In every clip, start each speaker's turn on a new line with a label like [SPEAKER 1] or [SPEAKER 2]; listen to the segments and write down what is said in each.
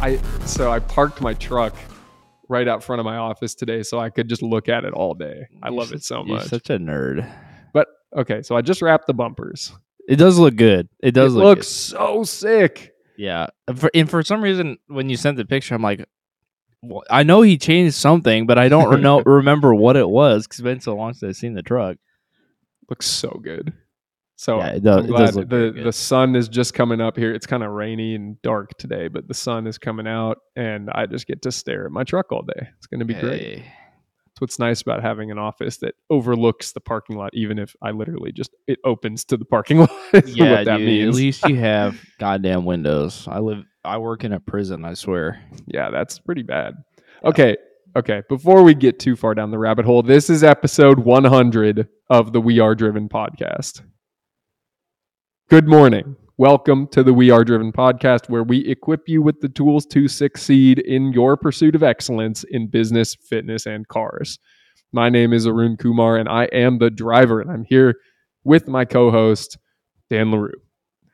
[SPEAKER 1] I so I parked my truck right out front of my office today so I could just look at it all day. I
[SPEAKER 2] You're
[SPEAKER 1] love it so
[SPEAKER 2] You're
[SPEAKER 1] much.
[SPEAKER 2] such a nerd.
[SPEAKER 1] But okay, so I just wrapped the bumpers.
[SPEAKER 2] It does look good. It does
[SPEAKER 1] it
[SPEAKER 2] look
[SPEAKER 1] looks so sick.
[SPEAKER 2] Yeah. And for, and for some reason, when you sent the picture, I'm like, well, I know he changed something, but I don't know, remember what it was because it's been so long since I've seen the truck.
[SPEAKER 1] Looks so good. So
[SPEAKER 2] Yeah, it does-
[SPEAKER 1] I'm
[SPEAKER 2] it does look
[SPEAKER 1] the the sun is just coming up here. It's kind of rainy and dark today, but the sun is coming out, and I just get to stare at my truck all day. It's going to be great.
[SPEAKER 2] Hey.
[SPEAKER 1] That's what's nice about having an office that overlooks the parking lot, even if I literally just it opens to the parking lot.
[SPEAKER 2] Yeah, dude,
[SPEAKER 1] means.
[SPEAKER 2] at least you have goddamn windows. I live, I work in a prison. I swear.
[SPEAKER 1] Yeah, that's pretty bad. Okay, okay. Before we get too far down the rabbit hole, this is episode 100 of the We Are Driven podcast. Good morning. Welcome to the We Are Driven podcast, where we equip you with the tools to succeed in your pursuit of excellence in business, fitness, and cars. My name is Arun Coumar, and I am the driver, and I'm here with my co host, Dan LaRue.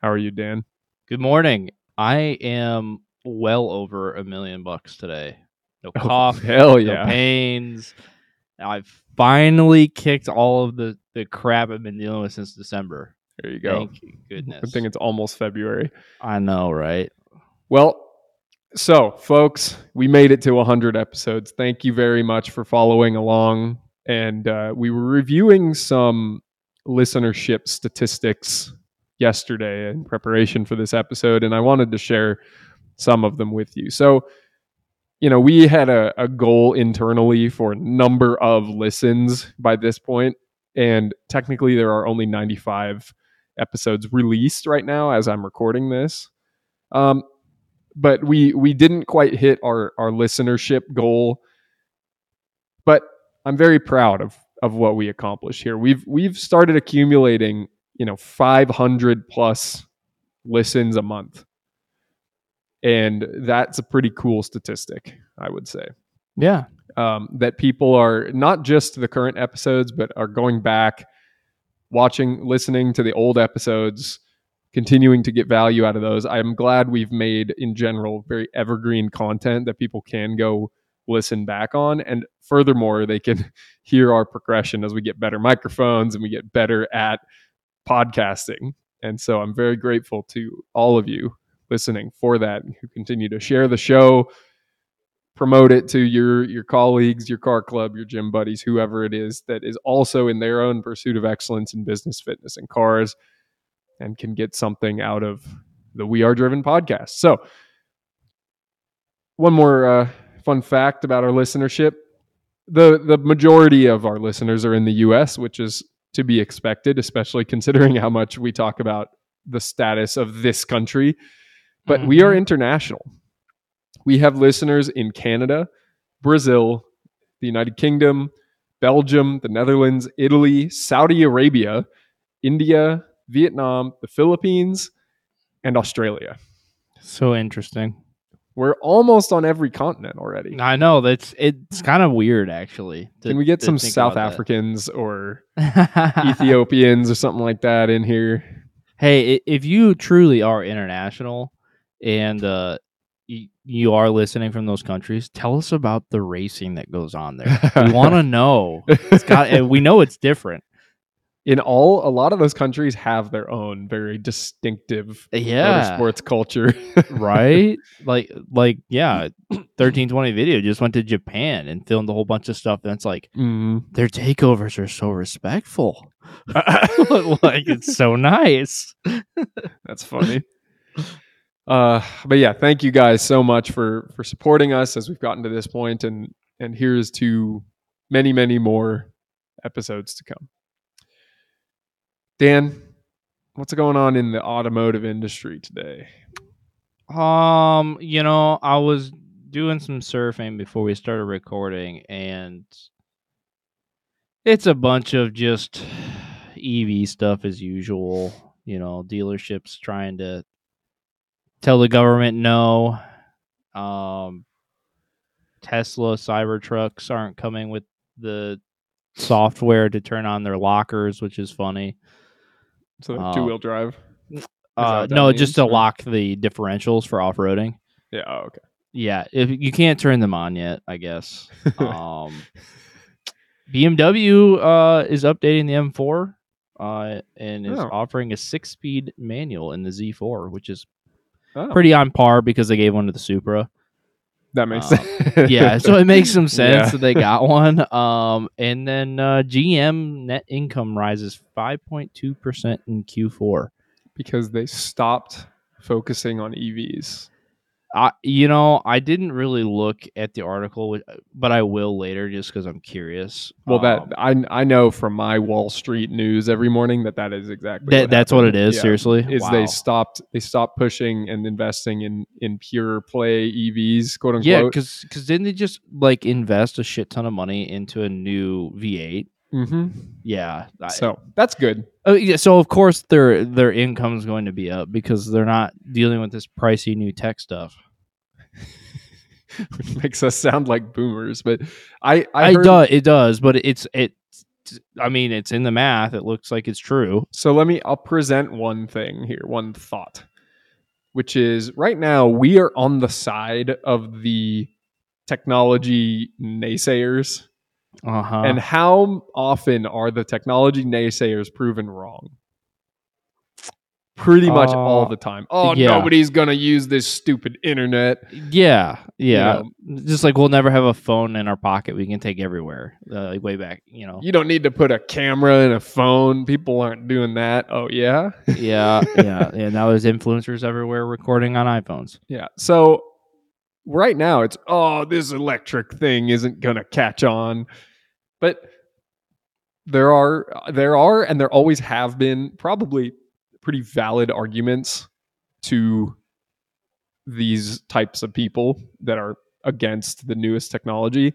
[SPEAKER 1] How are you, Dan?
[SPEAKER 2] Good morning. I am well over a million bucks today. No oh, cough,
[SPEAKER 1] Hell yeah.
[SPEAKER 2] no pains. I've finally kicked all of the the crap I've been dealing with since December.
[SPEAKER 1] There you go.
[SPEAKER 2] Thank goodness.
[SPEAKER 1] I think it's almost February.
[SPEAKER 2] I know, right?
[SPEAKER 1] Well, so folks, we made it to 100 episodes. Thank you very much for following along. And uh, we were reviewing some listenership statistics yesterday in preparation for this episode, and I wanted to share some of them with you. So, you know, we had a, a goal internally for number of listens by this point, and technically there are only 95 episodes released right now as I'm recording this. Um, but we we didn't quite hit our our listenership goal. But I'm very proud of of what we accomplished here. We've we've started accumulating, you know, 500 plus listens a month. And that's a pretty cool statistic, I would say
[SPEAKER 2] Yeah.
[SPEAKER 1] um, that people are not just the current episodes, but are going back, watching, listening to the old episodes, continuing to get value out of those. I'm glad we've made, in general, very evergreen content that people can go listen back on. And furthermore, they can hear our progression as we get better microphones and we get better at podcasting. And so I'm very grateful to all of you listening for that who continue to share the show, promote it to your your colleagues, your car club, your gym buddies, whoever it is that is also in their own pursuit of excellence in business, fitness, and cars, and can get something out of the We Are Driven podcast. So, one more uh, fun fact about our listenership: the the majority of our listeners are in the U.S., which is to be expected, especially considering how much we talk about the status of this country. But we are
[SPEAKER 2] Mhm.
[SPEAKER 1] international. We have listeners in Canada, Brazil, the United Kingdom, Belgium, the Netherlands, Italy, Saudi Arabia, India, Vietnam, the Philippines, and Australia.
[SPEAKER 2] So interesting.
[SPEAKER 1] We're almost on every continent already.
[SPEAKER 2] I know that's it's kind of weird actually. to-
[SPEAKER 1] Can we get some South Africans or. Ethiopians or something like that in here?
[SPEAKER 2] Hey, if you truly are international and uh, you are listening from those countries, tell us about the racing that goes on there. we want to know. It's got, and we know it's different.
[SPEAKER 1] in all a lot of those countries have their own very distinctive
[SPEAKER 2] Yeah.
[SPEAKER 1] motorsports culture.
[SPEAKER 2] right? Like, like, yeah, thirteen twenty video just went to Japan and filmed a whole bunch of stuff, and it's like
[SPEAKER 1] Mm.
[SPEAKER 2] their takeovers are so respectful. like, it's so nice.
[SPEAKER 1] That's funny. Uh, but yeah, thank you guys so much for for supporting us as we've gotten to this point, and and here's to many many more episodes to come. Dan, what's going on in the automotive industry today?
[SPEAKER 2] Um, you know, I was doing some surfing before we started recording, and it's a bunch of just EV stuff as usual. You know, dealerships trying to tell the government no. Um, Tesla Cybertrucks aren't coming with the software to turn on their lockers, which is funny.
[SPEAKER 1] So
[SPEAKER 2] Uh,
[SPEAKER 1] two wheel drive.
[SPEAKER 2] Uh, no,
[SPEAKER 1] means,
[SPEAKER 2] just to
[SPEAKER 1] or-
[SPEAKER 2] lock the differentials for off roading.
[SPEAKER 1] Yeah. Oh, okay.
[SPEAKER 2] yeah, if you can't turn them on yet, I guess. Um, BMW uh, is updating the M4 uh, and is
[SPEAKER 1] Oh.
[SPEAKER 2] offering a six-speed manual in the Z4, which is
[SPEAKER 1] Oh,
[SPEAKER 2] pretty on par because they gave one to the Supra.
[SPEAKER 1] that makes
[SPEAKER 2] uh,
[SPEAKER 1] sense.
[SPEAKER 2] yeah, so it makes some sense
[SPEAKER 1] Yeah.
[SPEAKER 2] that they got one. Um, and then uh, GM net income rises 5.2 percent in Q4.
[SPEAKER 1] because they stopped focusing on EVs.
[SPEAKER 2] I, you know, I didn't really look at the article, but I will later just because I'm curious.
[SPEAKER 1] Well,
[SPEAKER 2] Um,
[SPEAKER 1] that I I know from my Wall Street news every morning that that is exactly
[SPEAKER 2] that
[SPEAKER 1] what
[SPEAKER 2] that's what it is.
[SPEAKER 1] Yeah.
[SPEAKER 2] Seriously,
[SPEAKER 1] Is
[SPEAKER 2] Wow.
[SPEAKER 1] they stopped they stopped pushing and investing in in pure play EVs, quote unquote.
[SPEAKER 2] yeah, because because didn't they just like invest a shit ton of money into a new V8?
[SPEAKER 1] Hmm
[SPEAKER 2] Yeah. I-
[SPEAKER 1] So that's good.
[SPEAKER 2] Oh yeah, so of course their their income is going to be up because they're not dealing with this pricey new tech stuff.
[SPEAKER 1] Which makes us sound like boomers, but I I
[SPEAKER 2] I
[SPEAKER 1] heard,
[SPEAKER 2] does it does, but it's it. I mean, it's in the math. It looks like it's true.
[SPEAKER 1] So let me I'll present one thing here, one thought, which is right now we are on the side of the technology naysayers.
[SPEAKER 2] Uh huh.
[SPEAKER 1] And how often are the technology naysayers proven wrong? Pretty much
[SPEAKER 2] Uh,
[SPEAKER 1] all the time. Oh,
[SPEAKER 2] yeah.
[SPEAKER 1] nobody's going to use this stupid internet.
[SPEAKER 2] yeah, yeah.
[SPEAKER 1] You
[SPEAKER 2] Just like we'll never have a phone in our pocket we can take everywhere. Uh, like way back, you know.
[SPEAKER 1] You don't need to put a camera in a phone. People aren't doing that. Oh, yeah.
[SPEAKER 2] yeah, yeah, yeah. Now there's influencers everywhere recording on iPhones.
[SPEAKER 1] Yeah. So right now it's oh this electric thing isn't going to catch on. But there are there are and there always have been probably pretty valid arguments to these types of people that are against the newest technology.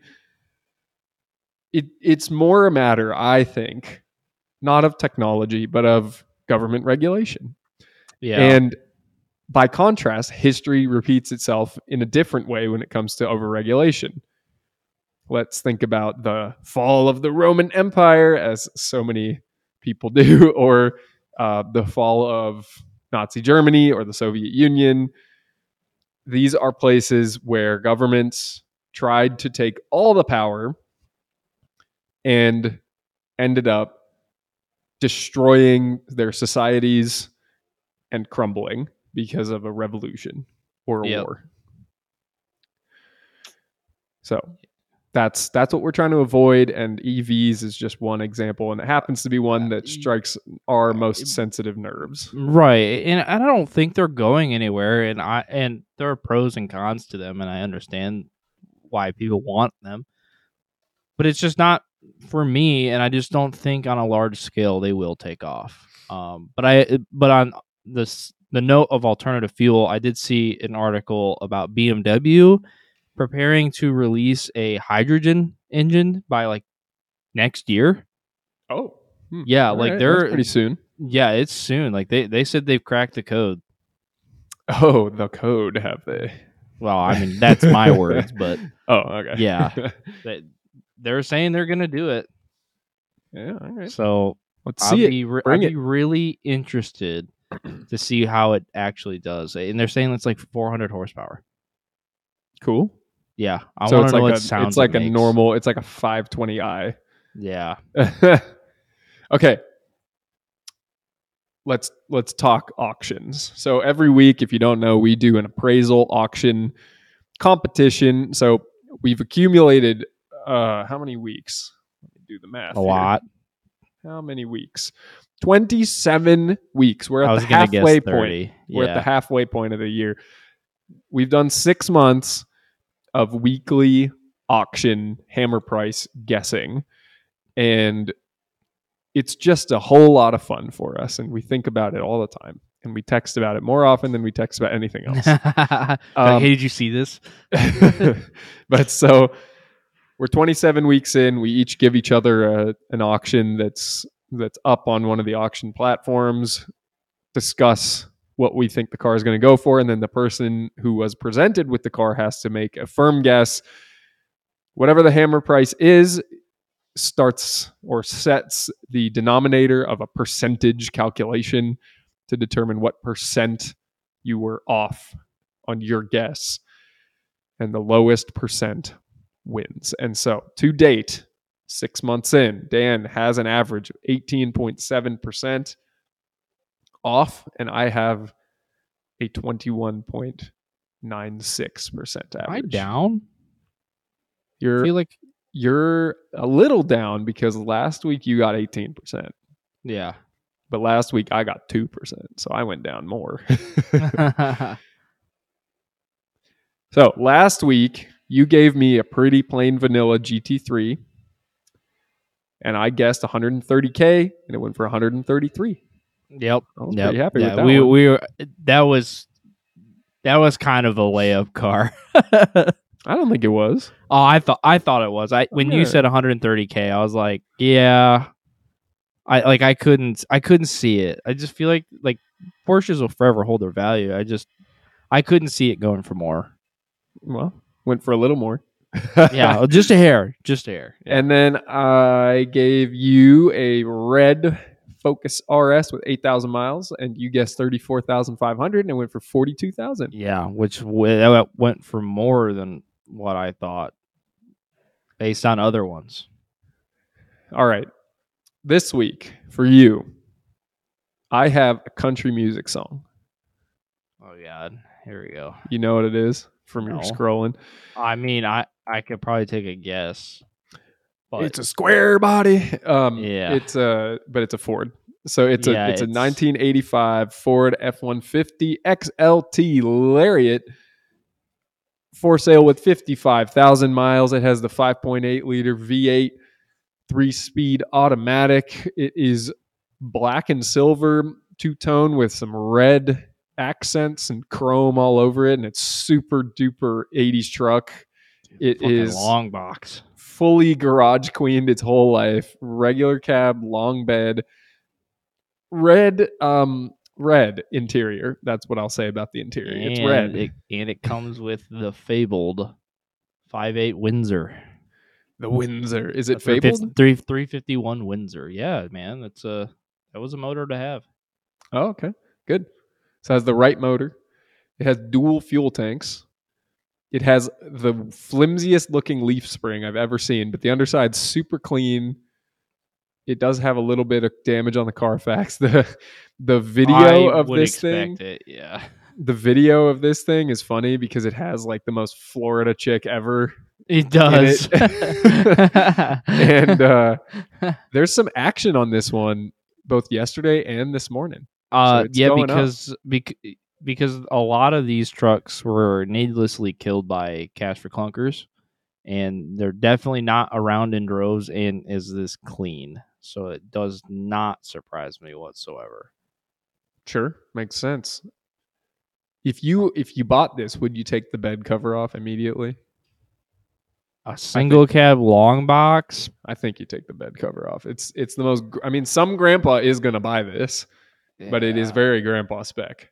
[SPEAKER 1] It it's more a matter I think not of technology but of government regulation.
[SPEAKER 2] Yeah,
[SPEAKER 1] And by contrast, history repeats itself in a different way when it comes to overregulation. Let's think about the fall of the Roman Empire, as so many people do, or uh, the fall of Nazi Germany or the Soviet Union. These are places where governments tried to take all the power and ended up destroying their societies and crumbling because of a revolution or a
[SPEAKER 2] Yep.
[SPEAKER 1] war. So that's that's what we're trying to avoid and EVs is just one example and it happens to be one that strikes our most sensitive nerves.
[SPEAKER 2] right. And I don't think they're going anywhere. And I and there are pros and cons to them, and I understand why people want them. But it's just not for me, and I just don't think on a large scale they will take off. Um, but I but on this the note of alternative fuel, I did see an article about BMW preparing to release a hydrogen engine by like next year.
[SPEAKER 1] Oh. hmm.
[SPEAKER 2] Yeah,
[SPEAKER 1] All
[SPEAKER 2] like
[SPEAKER 1] right,
[SPEAKER 2] they're
[SPEAKER 1] that's pretty soon.
[SPEAKER 2] yeah, it's soon. Like they they said they've cracked the code.
[SPEAKER 1] Oh, the code have they?
[SPEAKER 2] Well, I mean that's my words, but
[SPEAKER 1] Oh, okay.
[SPEAKER 2] Yeah. they, they're saying they're gonna do it.
[SPEAKER 1] yeah, all right.
[SPEAKER 2] So
[SPEAKER 1] Let's
[SPEAKER 2] I'll
[SPEAKER 1] see it.
[SPEAKER 2] be re-
[SPEAKER 1] Bring
[SPEAKER 2] I'd be really interested to see how it actually does. And they're saying it's like 400 horsepower.
[SPEAKER 1] Cool.
[SPEAKER 2] Yeah, I
[SPEAKER 1] so
[SPEAKER 2] want
[SPEAKER 1] it's
[SPEAKER 2] to know
[SPEAKER 1] like
[SPEAKER 2] what
[SPEAKER 1] a
[SPEAKER 2] sound
[SPEAKER 1] it's like
[SPEAKER 2] it
[SPEAKER 1] a
[SPEAKER 2] makes.
[SPEAKER 1] normal it's like a 520i.
[SPEAKER 2] Yeah,
[SPEAKER 1] okay. Let's let's talk auctions. So every week, if you don't know, we do an appraisal auction competition. So we've accumulated uh how many weeks? Let me do the math.
[SPEAKER 2] a
[SPEAKER 1] here.
[SPEAKER 2] lot.
[SPEAKER 1] How many weeks? 27 weeks. We're at the halfway
[SPEAKER 2] 30.
[SPEAKER 1] point. We're at the halfway point of the year. We've done six months of weekly auction hammer price guessing. And it's just a whole lot of fun for us. And we think about it all the time. And we text about it more often than we text about anything else.
[SPEAKER 2] Like,
[SPEAKER 1] Um,
[SPEAKER 2] hey, did you see this?
[SPEAKER 1] but so we're 27 weeks in. We each give each other a, an auction that's that's up on one of the auction platforms. Discuss what we think the car is going to go for, and then the person who was presented with the car has to make a firm guess. Whatever the hammer price is, starts or sets the denominator of a percentage calculation to determine what percent you were off on your guess. and the lowest percent wins. And so to date, six months in, Dan has an average of 18.7% off, and I have a 21.96% average.
[SPEAKER 2] Am I down?
[SPEAKER 1] You're
[SPEAKER 2] feel like
[SPEAKER 1] you're a little down because last week you got 18%,
[SPEAKER 2] yeah.
[SPEAKER 1] but last week I got 2%. So I went down more. so last week you gave me a pretty plain vanilla GT3 and I guessed 130K and it went for 133.
[SPEAKER 2] Yep. Yep.
[SPEAKER 1] pretty happy
[SPEAKER 2] yeah,
[SPEAKER 1] with that.
[SPEAKER 2] we
[SPEAKER 1] one.
[SPEAKER 2] we were that was that was kind of a layup car.
[SPEAKER 1] I don't think it was.
[SPEAKER 2] Oh, I thought I thought it was. I when you said 130k, I was like, yeah. I like I couldn't I couldn't see it. I just feel like like Porsches will forever hold their value. I just I couldn't see it going for more.
[SPEAKER 1] Well, went for a little more.
[SPEAKER 2] Yeah, just a hair, just a hair.
[SPEAKER 1] And then I gave you a red Focus RS with 8,000 miles, and you guessed 34,500 and it went for 42,000.
[SPEAKER 2] Yeah, which w- went for more than what I thought based on other ones.
[SPEAKER 1] All right. This week for you, I have a country music song.
[SPEAKER 2] Oh god, here we go.
[SPEAKER 1] You know what it is from your scrolling.
[SPEAKER 2] I mean, I I could probably take a guess. But
[SPEAKER 1] it's a square body. Um,
[SPEAKER 2] Yeah.
[SPEAKER 1] It's a, but it's a Ford. So it's
[SPEAKER 2] Yeah,
[SPEAKER 1] a it's, a 1985 Ford F150 XLT Lariat for sale with 55,000 miles. It has the 5.8 liter V8 three speed automatic. It is black and silver two tone with some red accents and chrome all over it, and it's super duper 80s truck. It
[SPEAKER 2] fucking
[SPEAKER 1] is
[SPEAKER 2] long box.
[SPEAKER 1] Fully garage queened its whole life. Regular cab, long bed, red, um, red interior. That's what I'll say about the interior. it's red.
[SPEAKER 2] It, and it comes with the fabled five eight Windsor.
[SPEAKER 1] the Windsor. Is it fabled?
[SPEAKER 2] Three three fifty one Windsor. Yeah, man, that's a that was a motor to have.
[SPEAKER 1] Oh, okay. Good. So it has the right motor. It has dual fuel tanks. It has the flimsiest looking leaf spring I've ever seen, but the underside's super clean. It does have a little bit of damage on the Carfax. The the video
[SPEAKER 2] I
[SPEAKER 1] of this thing
[SPEAKER 2] it. Yeah,
[SPEAKER 1] the video of this thing is funny because it has like the most Florida chick ever.
[SPEAKER 2] it does.
[SPEAKER 1] And uh, there's some action on this one both yesterday and this morning.
[SPEAKER 2] uh,
[SPEAKER 1] it's
[SPEAKER 2] yeah, because bec- because a lot of these trucks were needlessly killed by cash for clunkers, and they're definitely not around in droves. And is this clean? So it does not surprise me whatsoever.
[SPEAKER 1] Sure, makes sense. If you if you bought this, would you take the bed cover off immediately?
[SPEAKER 2] A single cab long box.
[SPEAKER 1] I think you take the bed cover off. It's it's the most. I mean, some grandpa is going to buy this, but it is very grandpa spec.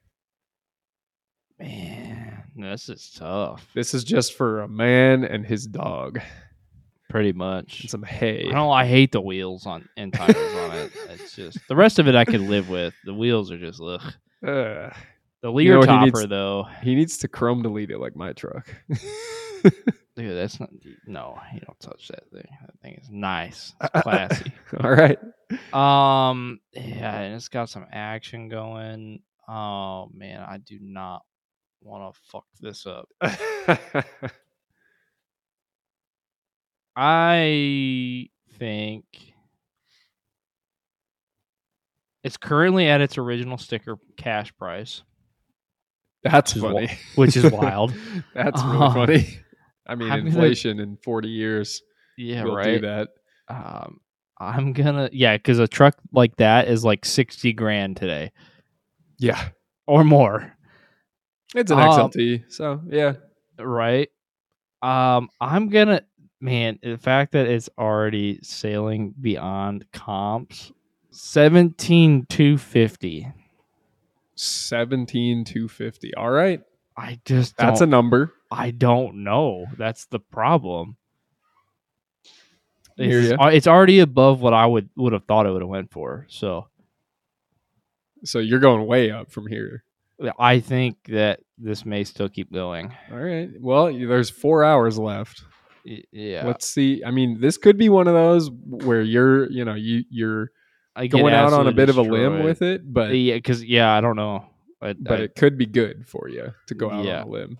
[SPEAKER 2] Man. This is tough.
[SPEAKER 1] This is just for a man and his dog
[SPEAKER 2] Pretty much.
[SPEAKER 1] and some hay.
[SPEAKER 2] I don't. I hate the wheels on and tires on it. It's just the rest of it I could live with. The wheels are just ugh.
[SPEAKER 1] Ugh.
[SPEAKER 2] The
[SPEAKER 1] You know what he
[SPEAKER 2] topper
[SPEAKER 1] needs-
[SPEAKER 2] though,
[SPEAKER 1] He needs to chrome delete it like my truck.
[SPEAKER 2] dude, that's not. No, you don't touch that thing. That thing is nice. It's classy.
[SPEAKER 1] All right.
[SPEAKER 2] um, yeah, and it's got some action going. Oh man, I do not want to fuck this up. I think it's currently at its original sticker cash price,
[SPEAKER 1] That's
[SPEAKER 2] Which is
[SPEAKER 1] funny.
[SPEAKER 2] which is wild.
[SPEAKER 1] That's really
[SPEAKER 2] Um,
[SPEAKER 1] funny. I mean,
[SPEAKER 2] I'm gonna-
[SPEAKER 1] inflation in 40 years
[SPEAKER 2] Yeah,
[SPEAKER 1] will do
[SPEAKER 2] right.
[SPEAKER 1] that.
[SPEAKER 2] Um, I'm gonna yeah, because a truck like that is like sixty grand today
[SPEAKER 1] Yeah.
[SPEAKER 2] or more,
[SPEAKER 1] It's an
[SPEAKER 2] Um,
[SPEAKER 1] XLT. So, yeah.
[SPEAKER 2] right? Um, I'm gonna man, the fact that it's already sailing beyond comps, seventeen two fifty.
[SPEAKER 1] 17250. All right.
[SPEAKER 2] I just
[SPEAKER 1] That's a number.
[SPEAKER 2] I don't know. That's the problem. It's, it's already above what I would would have thought it would have went for. So
[SPEAKER 1] So you're going way up from here.
[SPEAKER 2] I think that this may still keep going.
[SPEAKER 1] All right. Well, there's four hours left.
[SPEAKER 2] Yeah,
[SPEAKER 1] Let's see. I mean, this could be one of those where you're, you know, you you're
[SPEAKER 2] I
[SPEAKER 1] going out on a bit of a limb with it, but
[SPEAKER 2] yeah, because yeah, I don't know, but,
[SPEAKER 1] but
[SPEAKER 2] I-
[SPEAKER 1] it could be good for you to go out
[SPEAKER 2] Yeah.
[SPEAKER 1] on a limb.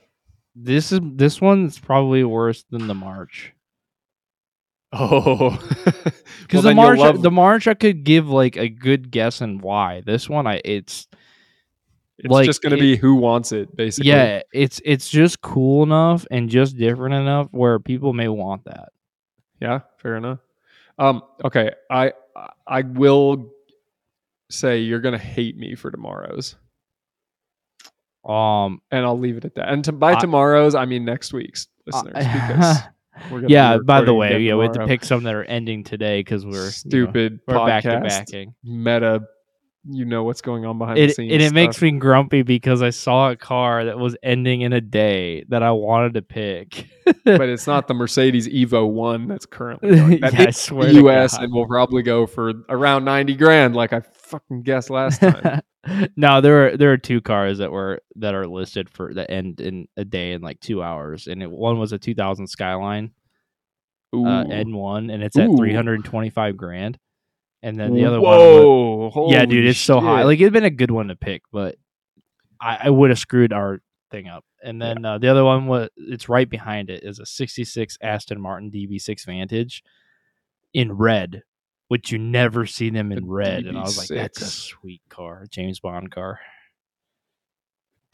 [SPEAKER 2] this is this one's probably worse than the March.
[SPEAKER 1] Oh,
[SPEAKER 2] Because the March, the March, I could give like a good guess on why. This one, I it's
[SPEAKER 1] it's
[SPEAKER 2] like,
[SPEAKER 1] just going to be who wants it, basically.
[SPEAKER 2] yeah, it's it's just cool enough and just different enough where people may want that.
[SPEAKER 1] Yeah, fair enough. Um, okay, I I will say you're gonna hate me for tomorrow's,
[SPEAKER 2] Um,
[SPEAKER 1] and I'll leave it at that. And to, by
[SPEAKER 2] I-
[SPEAKER 1] tomorrow's, I mean next week's listeners, because we're gonna be
[SPEAKER 2] yeah. By the way, yeah, we have to pick some that are ending today because we're you know,
[SPEAKER 1] stupid
[SPEAKER 2] we're back to backing
[SPEAKER 1] meta. You know what's going on behind the scenes.
[SPEAKER 2] and it makes me grumpy because I saw a car that was ending in a day that I wanted to pick.
[SPEAKER 1] but it's not the Mercedes Evo One that's currently going. That
[SPEAKER 2] Yeah, I swear to
[SPEAKER 1] US and will probably go for around ninety grand, like I fucking guessed last time.
[SPEAKER 2] no, there are there are two cars that were that are listed for that end in a day in like two hours, and it, one was a 2000 Skyline uh, N1, and it's at 325 grand, and then the other one, was,
[SPEAKER 1] Whoa!
[SPEAKER 2] yeah, dude, it's so high. Like it'd been a good one to pick, but I, I would have screwed our thing up. And then uh, the other one was it's right behind it is a 66 Aston Martin DB6 Vantage in red, which you never see them in
[SPEAKER 1] The
[SPEAKER 2] red. And I was like, that's a sweet car, James Bond car.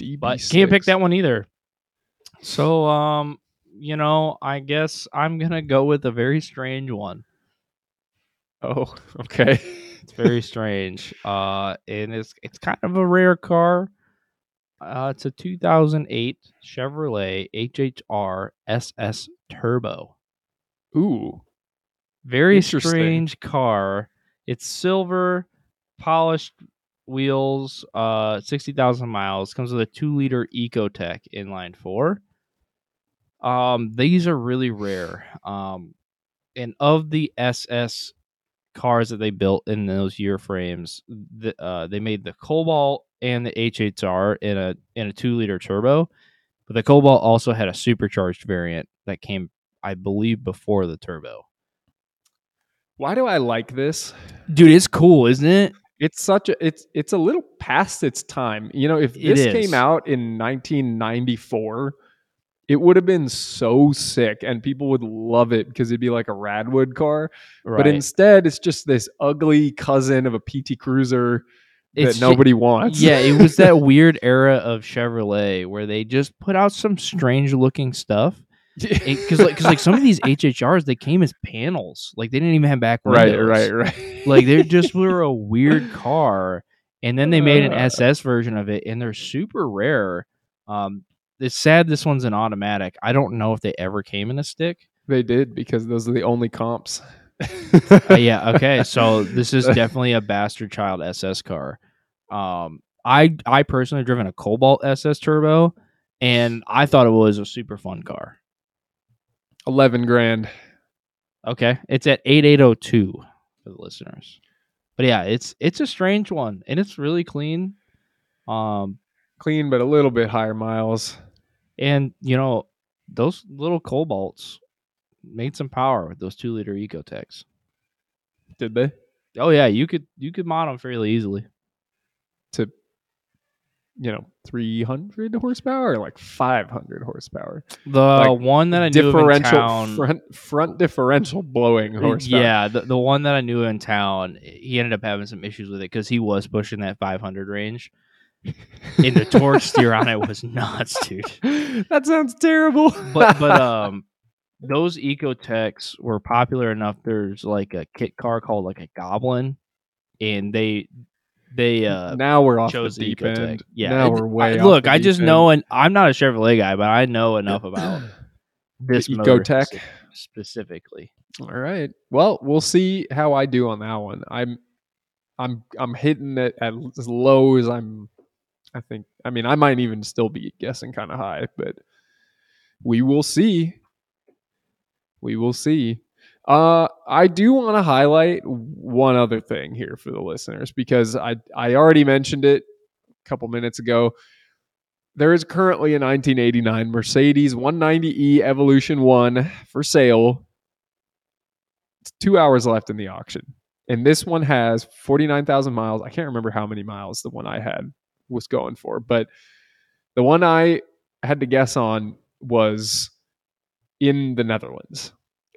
[SPEAKER 1] DB6.
[SPEAKER 2] But can't pick that one either. So um, you know, I guess I'm gonna go with a very strange one.
[SPEAKER 1] Oh, okay.
[SPEAKER 2] It's very strange. Uh, and it's it's kind of a rare car. Uh, it's a 2008 Chevrolet HHR SS Turbo.
[SPEAKER 1] Ooh,
[SPEAKER 2] Very strange car. It's silver, polished wheels, uh, 60,000 miles. Comes with a two liter Ecotec inline four. Um, these are really rare. Um, and of the SS cars that they built in those year frames, the, uh, they made the Cobalt and the HHR in a in a two liter turbo, but the Cobalt also had a supercharged variant that came, I believe, before the turbo.
[SPEAKER 1] why do I like this?
[SPEAKER 2] Dude, it's cool, isn't it?
[SPEAKER 1] It's such a it's it's a little past its time. You know, if this came out in 1994, it would have been so sick and people would love it because it'd be like a Radwood car.
[SPEAKER 2] Right.
[SPEAKER 1] But instead, it's just this ugly cousin of a PT Cruiser that
[SPEAKER 2] It's
[SPEAKER 1] nobody wants.
[SPEAKER 2] yeah, it was that weird era of Chevrolet where they just put out some strange looking stuff. Because like, cause like some of these HHRs, they came as panels. Like they didn't even have back
[SPEAKER 1] right,
[SPEAKER 2] windows.
[SPEAKER 1] right, right.
[SPEAKER 2] Like they just were a weird car, and then they made an
[SPEAKER 1] Uh.
[SPEAKER 2] SS version of it, and they're super rare. Um, it's sad this one's an automatic. I don't know if they ever came in a stick.
[SPEAKER 1] they did because those are the only comps.
[SPEAKER 2] Uh, yeah. Okay. So this is definitely a bastard child SS car. Um, I I personally driven a Cobalt SS Turbo, and I thought it was a super fun car.
[SPEAKER 1] 11 grand.
[SPEAKER 2] Okay, it's at eight eight zero two for the listeners. But yeah, it's it's a strange one, and it's really clean. Um,
[SPEAKER 1] Clean, but a little bit higher miles.
[SPEAKER 2] And you know those little Cobalts made some power with those two liter Ecotecs.
[SPEAKER 1] Did they?
[SPEAKER 2] Oh yeah, you could you could mod them fairly easily.
[SPEAKER 1] To, you know, 300 horsepower or like 500 horsepower.
[SPEAKER 2] The
[SPEAKER 1] Like,
[SPEAKER 2] one that I knew of in
[SPEAKER 1] differential
[SPEAKER 2] town,
[SPEAKER 1] front front differential blowing uh, horsepower.
[SPEAKER 2] yeah, the, the one that I knew in town, he ended up having some issues with it because he was pushing that 500 range, and the torque steer on it was nuts, dude.
[SPEAKER 1] that sounds terrible.
[SPEAKER 2] But but um, those Ecotecs were popular enough. There's like a kit car called like a Goblin, and they they uh
[SPEAKER 1] now we're off the
[SPEAKER 2] chose the
[SPEAKER 1] deep
[SPEAKER 2] Ecotec.
[SPEAKER 1] end.
[SPEAKER 2] Yeah,
[SPEAKER 1] now we're way.
[SPEAKER 2] I- look, I just
[SPEAKER 1] end.
[SPEAKER 2] know, and I'm not a Chevrolet guy, but I know enough about this motor specifically.
[SPEAKER 1] All right. Well, we'll see how I do on that one. I'm, I'm, I'm hitting it at as low as I'm. I think. I mean, I might even still be guessing kind of high, but we will see. We will see. Uh, I do want to highlight one other thing here for the listeners because I I already mentioned it a couple minutes ago. There is currently a 1989 Mercedes 190e Evolution 1 for sale. It's two hours left in the auction. And this one has 49,000 miles. I can't remember how many miles the one I had was going for, but the one I had to guess on was in the Netherlands.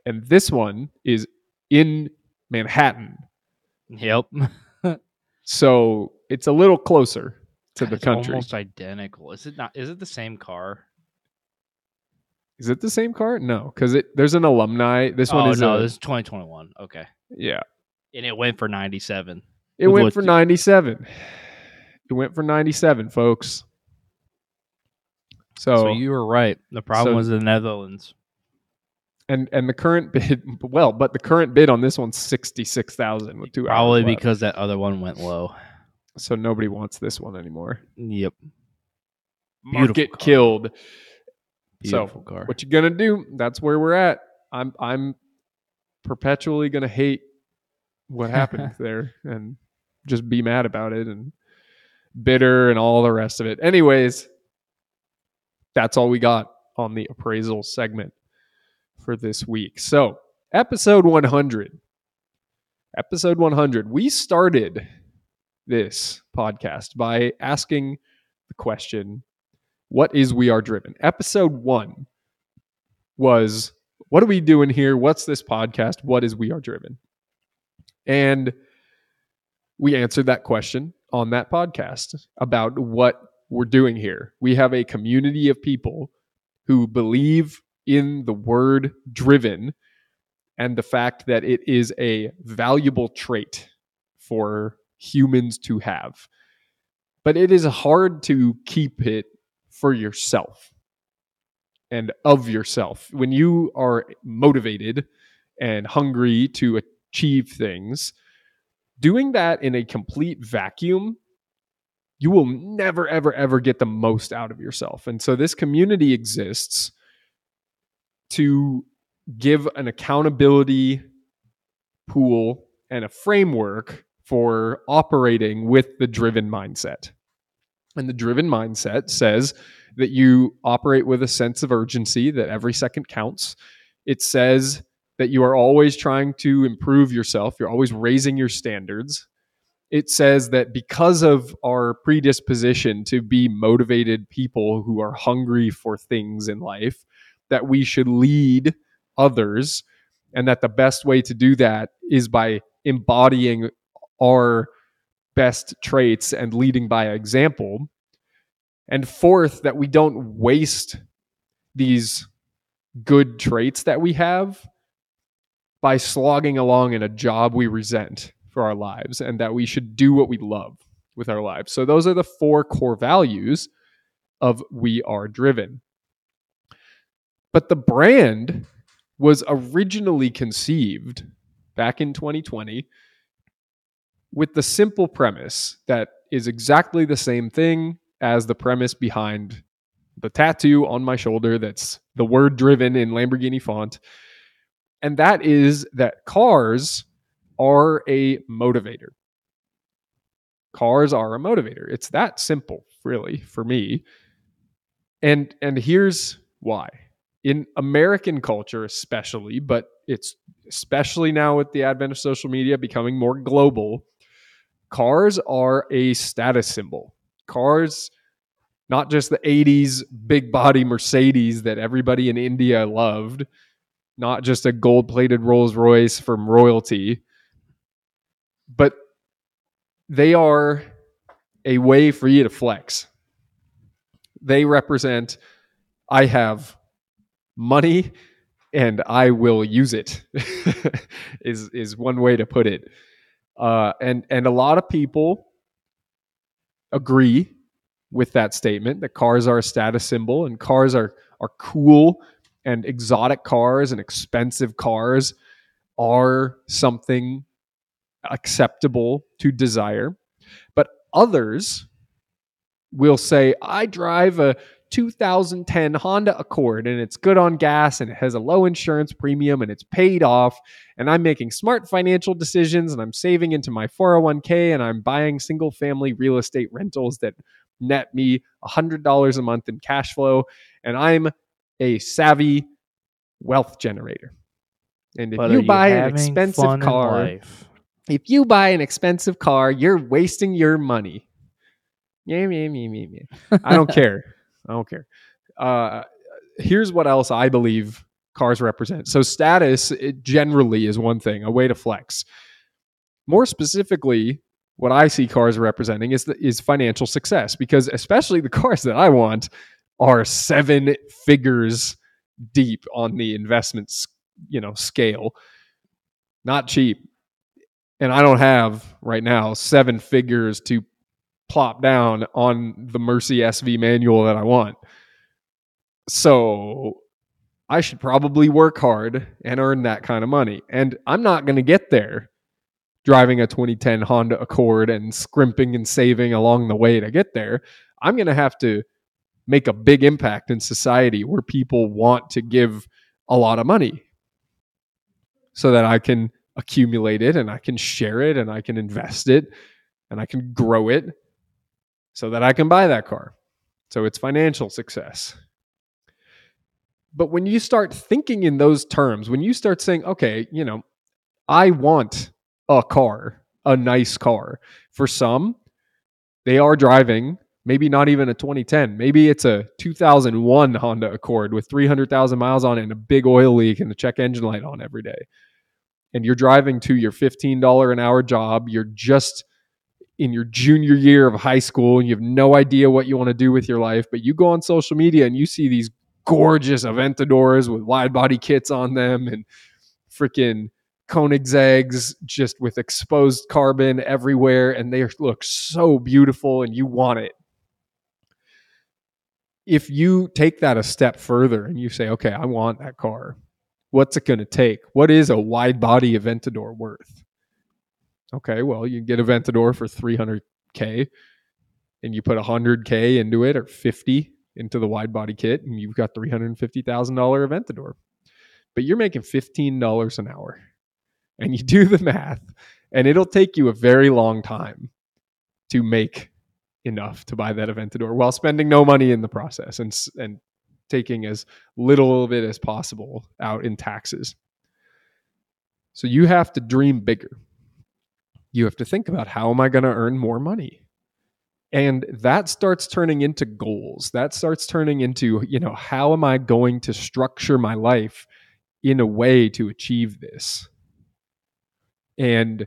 [SPEAKER 1] And this one is in Manhattan.
[SPEAKER 2] Yep.
[SPEAKER 1] So it's a little closer to
[SPEAKER 2] God,
[SPEAKER 1] the
[SPEAKER 2] it's
[SPEAKER 1] country.
[SPEAKER 2] almost identical. Is it not? Is it the same car?
[SPEAKER 1] Is it the same car? No, because it there's an alumni. This one
[SPEAKER 2] oh
[SPEAKER 1] is
[SPEAKER 2] no,
[SPEAKER 1] a,
[SPEAKER 2] this is 2021. Okay,
[SPEAKER 1] yeah.
[SPEAKER 2] and it went for 97.
[SPEAKER 1] It went
[SPEAKER 2] what
[SPEAKER 1] for 97. It went for 97, folks. So,
[SPEAKER 2] So you were right. The problem
[SPEAKER 1] so-
[SPEAKER 2] was the Netherlands.
[SPEAKER 1] and and the current bid, well, but the current bid on this one's 66,000 with two
[SPEAKER 2] Probably
[SPEAKER 1] left.
[SPEAKER 2] because that other one went low.
[SPEAKER 1] so nobody wants this one anymore.
[SPEAKER 2] Yep.
[SPEAKER 1] Market
[SPEAKER 2] Beautiful car.
[SPEAKER 1] killed.
[SPEAKER 2] Beautiful car.
[SPEAKER 1] What you gonna do? That's where we're at. I'm I'm perpetually gonna hate what happened there and just be mad about it and bitter and all the rest of it. Anyways, that's all we got on the appraisal segment for this week. So, episode 100. Episode 100. We started this podcast by asking the question what is We Are Driven? Episode one was what are we doing here? What's this podcast? What is We Are Driven? And we answered that question on that podcast about what we're doing here. We have a community of people who believe in the word driven and the fact that it is a valuable trait for humans to have. But it is hard to keep it for yourself and of yourself. When you are motivated and hungry to achieve things, doing that in a complete vacuum, you will never, ever, ever get the most out of yourself. And so this community exists to give an accountability pool and a framework for operating with the driven mindset. And the driven mindset says that you operate with a sense of urgency, that every second counts. It says that you are always trying to improve yourself, you're always raising your standards. It says that because of our predisposition to be motivated people who are hungry for things in life, that we should lead others, and that the best way to do that is by embodying our best traits and leading by example. And fourth, that we don't waste these good traits that we have by slogging along in a job we resent for our lives, and that we should do what we love with our lives. So, those are the four core values of We Are Driven. But the brand was originally conceived back in 2020 with the simple premise that is exactly the same thing as the premise behind the tattoo on my shoulder that's the word driven in Lamborghini font. And that is that cars are a motivator. Cars are a motivator. It's that simple, really, for me. And and here's why. In American culture especially, but it's especially now with the advent of social media becoming more global, cars are a status symbol. Cars, not just the 80s big body Mercedes that everybody in India loved, not just a gold plated Rolls Royce from royalty, but they are a way for you to flex. They represent, I have money and I will use it, is, is one way to put it. Uh, and and a lot of people agree with that statement that cars are a status symbol and cars are are cool and exotic cars and expensive cars are something acceptable to desire. But others will say i drive a 2010 Honda Accord and it's good on gas and it has a low insurance premium and it's paid off and I'm making smart financial decisions and I'm saving into my 401k and I'm buying single family real estate rentals that net me $100 a month in cash flow and I'm a savvy wealth generator. And if
[SPEAKER 2] But
[SPEAKER 1] you buy an expensive car, if you buy an expensive car, you're wasting your money. Yeah, yeah, yeah, yeah. I don't care. I don't care. Uh, here's what else I believe cars represent. So status it generally is one thing, a way to flex. More specifically, what I see cars representing is the, is financial success because especially the cars that I want are seven figures deep on the investments, you know, scale. Not cheap. And I don't have right now seven figures to plop down on the Murci SV manual that I want. So I should probably work hard and earn that kind of money. And I'm not going to get there driving a 2010 Honda Accord and scrimping and saving along the way to get there. I'm going to have to make a big impact in society where people want to give a lot of money so that I can accumulate it and I can share it and I can invest it and I can grow it so that I can buy that car. So it's financial success. But when you start thinking in those terms, when you start saying, okay, you know, I want a car, a nice car. For some, they are driving maybe not even a 2010. Maybe it's a 2001 Honda Accord with 300,000 miles on it and a big oil leak and a check engine light on every day. And you're driving to your $15 an hour job. You're just in your junior year of high school and you have no idea what you want to do with your life, but you go on social media and you see these gorgeous Aventadors with wide body kits on them and freaking Koenigsegg's just with exposed carbon everywhere and they look so beautiful and you want it. If you take that a step further and you say, okay, I want that car, what's it going to take? What is a wide body Aventador worth? Okay, well, you get Aventador for 300K and you put 100K into it or 50 into the wide body kit and you've got $350,000 Aventador. But you're making $15 an hour and you do the math and it'll take you a very long time to make enough to buy that Aventador while spending no money in the process and and taking as little of it as possible out in taxes. So you have to dream bigger. You have to think about how am I going to earn more money? And that starts turning into goals. That starts turning into, you know, how am I going to structure my life in a way to achieve this? And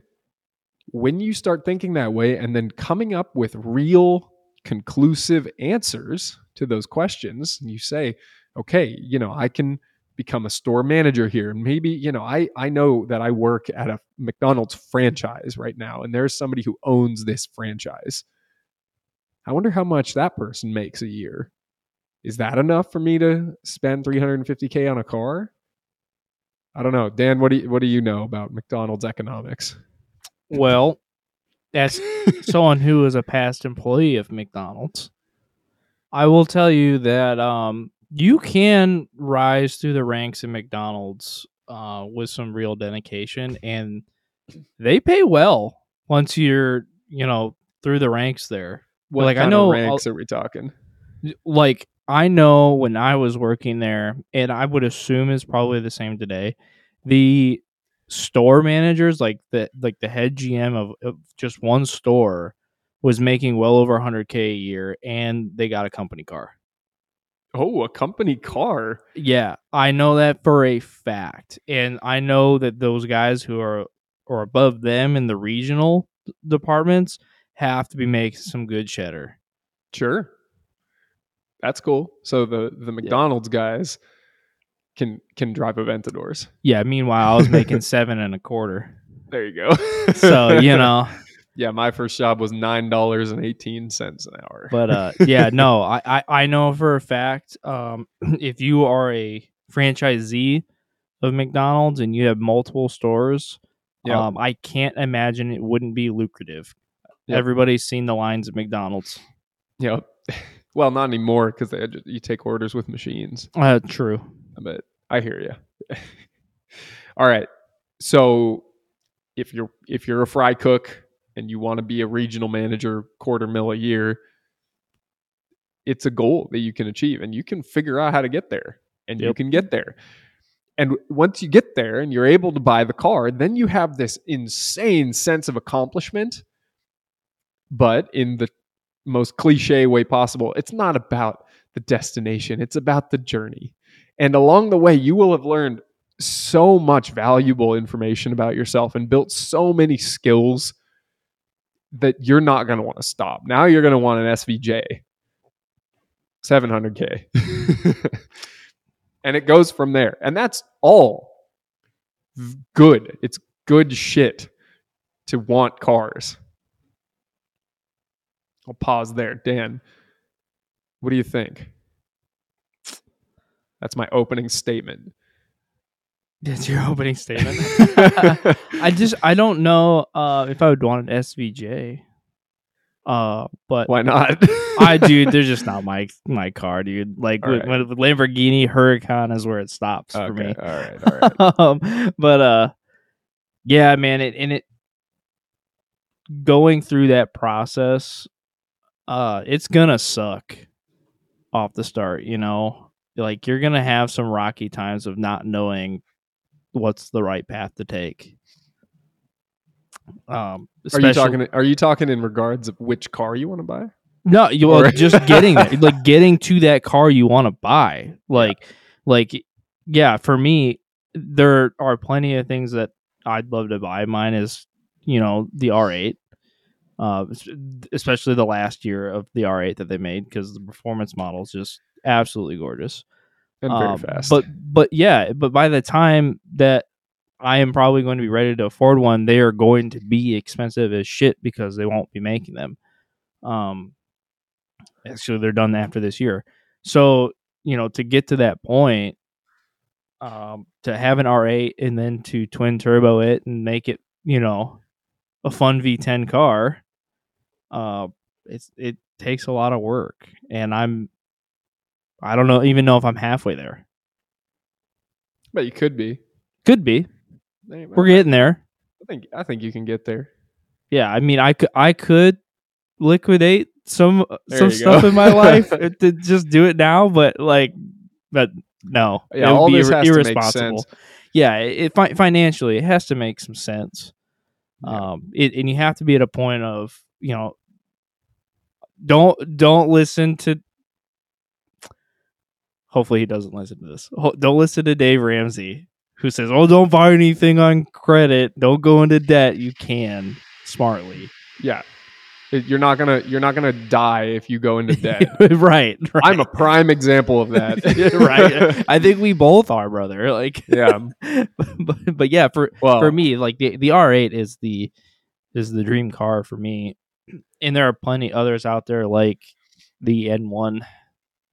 [SPEAKER 1] when you start thinking that way and then coming up with real conclusive answers to those questions, you say, okay, you know, I can become a store manager here. And maybe, you know, I, I know that I work at a McDonald's franchise right now, and there's somebody who owns this franchise. I wonder how much that person makes a year. Is that enough for me to spend 350k on a car? I don't know. Dan, what do you, what do you know about McDonald's economics?
[SPEAKER 2] Well, as someone who is a past employee of McDonald's, I will tell you that um, you can rise through the ranks in McDonald's uh, with some real dedication, and they pay well once you're, you know, through the ranks there.
[SPEAKER 1] What
[SPEAKER 2] Like, I know
[SPEAKER 1] of
[SPEAKER 2] I'll-
[SPEAKER 1] ranks are we talking?
[SPEAKER 2] Like I know when I was working there, and I would assume it's probably the same today. The store managers, like the like the head GM of, of just one store, was making well over 100k a year, and they got a company car.
[SPEAKER 1] Oh, a company car.
[SPEAKER 2] Yeah, I know that for a fact, and I know that those guys who are or above them in the regional departments have to be making some good cheddar.
[SPEAKER 1] Sure. That's cool. So the the McDonald's guys can can drive Aventadors.
[SPEAKER 2] Yeah. Meanwhile, I was making seven and a quarter.
[SPEAKER 1] There you go.
[SPEAKER 2] So you know,
[SPEAKER 1] yeah, my first job was nine dollars and eighteen cents an hour.
[SPEAKER 2] but uh, yeah, no, I, I I know for a fact, um, if you are a franchisee of McDonald's and you have multiple stores,
[SPEAKER 1] Yep.
[SPEAKER 2] um, I can't imagine it wouldn't be lucrative.
[SPEAKER 1] Yep.
[SPEAKER 2] Everybody's seen the lines at McDonald's.
[SPEAKER 1] Yep. Well, not anymore because they had, you take orders with machines.
[SPEAKER 2] Uh, true.
[SPEAKER 1] But I hear you. All right. So if you're if you're a fry cook and you want to be a regional manager, quarter mil a year, it's a goal that you can achieve, and you can figure out how to get there, and you can get there. And once you get there and you're able to buy the car, then you have this insane sense of accomplishment. But in the most cliche way possible, it's not about the destination, it's about the journey. And along the way, you will have learned so much valuable information about yourself and built so many skills that you're not going to want to stop. Now you're going to want an SVJ. 700K. and it goes from there. And that's all good. It's good shit to want cars. I'll pause there. Dan, what do you think? That's my opening statement.
[SPEAKER 2] That's your opening statement. I just I don't know uh, if I would want an SVJ. Uh, but
[SPEAKER 1] Why not?
[SPEAKER 2] I dude, they're just not my my car, dude. Like with,
[SPEAKER 1] right.
[SPEAKER 2] with Lamborghini Huracan is where it stops for me.
[SPEAKER 1] All right. All right.
[SPEAKER 2] um, but uh, yeah, man, it and it going through that process, uh, it's gonna suck off the start. You know, like you're gonna have some rocky times of not knowing what's the right path to take. Um,
[SPEAKER 1] Are you talking? Are you talking in regards of which car you want to buy?
[SPEAKER 2] No, you well,
[SPEAKER 1] Or-
[SPEAKER 2] just getting there, like getting to that car you want to buy. Like, like, yeah, for me, there are plenty of things that I'd love to buy. Mine is, you know, the R8, uh, especially the last year of the R8 that they made because the performance model is just absolutely gorgeous.
[SPEAKER 1] And very
[SPEAKER 2] Um,
[SPEAKER 1] fast.
[SPEAKER 2] But but yeah, but by the time that I am probably going to be ready to afford one, they are going to be expensive as shit because they won't be making them. Um, actually, they're done after this year. So you know, to get to that point, um, to have an R8 and then to twin turbo it and make it, you know, a fun V10 car, uh, it's it takes a lot of work, and I'm, I don't know even know if I'm halfway there.
[SPEAKER 1] but you could be.
[SPEAKER 2] Could be.
[SPEAKER 1] Hey,
[SPEAKER 2] We're getting there.
[SPEAKER 1] I think. I think you can get there.
[SPEAKER 2] Yeah, I mean, I could I could liquidate some
[SPEAKER 1] There
[SPEAKER 2] some stuff in my life to just do it now, but like, but no,
[SPEAKER 1] Yeah,
[SPEAKER 2] it would
[SPEAKER 1] all
[SPEAKER 2] be
[SPEAKER 1] this
[SPEAKER 2] ir-
[SPEAKER 1] has to make
[SPEAKER 2] irresponsible.
[SPEAKER 1] sense.
[SPEAKER 2] Yeah, it, fi- financially, it has to make some sense.
[SPEAKER 1] Yeah.
[SPEAKER 2] Um, it, and you have to be at a point of you know, don't don't listen to. Hopefully, he doesn't listen to this. Don't listen to Dave Ramsey, who says, "Oh, don't buy anything on credit. Don't go into debt. You can smartly."
[SPEAKER 1] Yeah. You're not gonna. You're not gonna die if you go into debt.
[SPEAKER 2] right, right.
[SPEAKER 1] I'm a prime example of that.
[SPEAKER 2] right. I think we both are, brother. Like,
[SPEAKER 1] Yeah.
[SPEAKER 2] but, but yeah, for
[SPEAKER 1] Well,
[SPEAKER 2] for me, like the the R8 is the is the dream car for me, and there are plenty others out there like the N1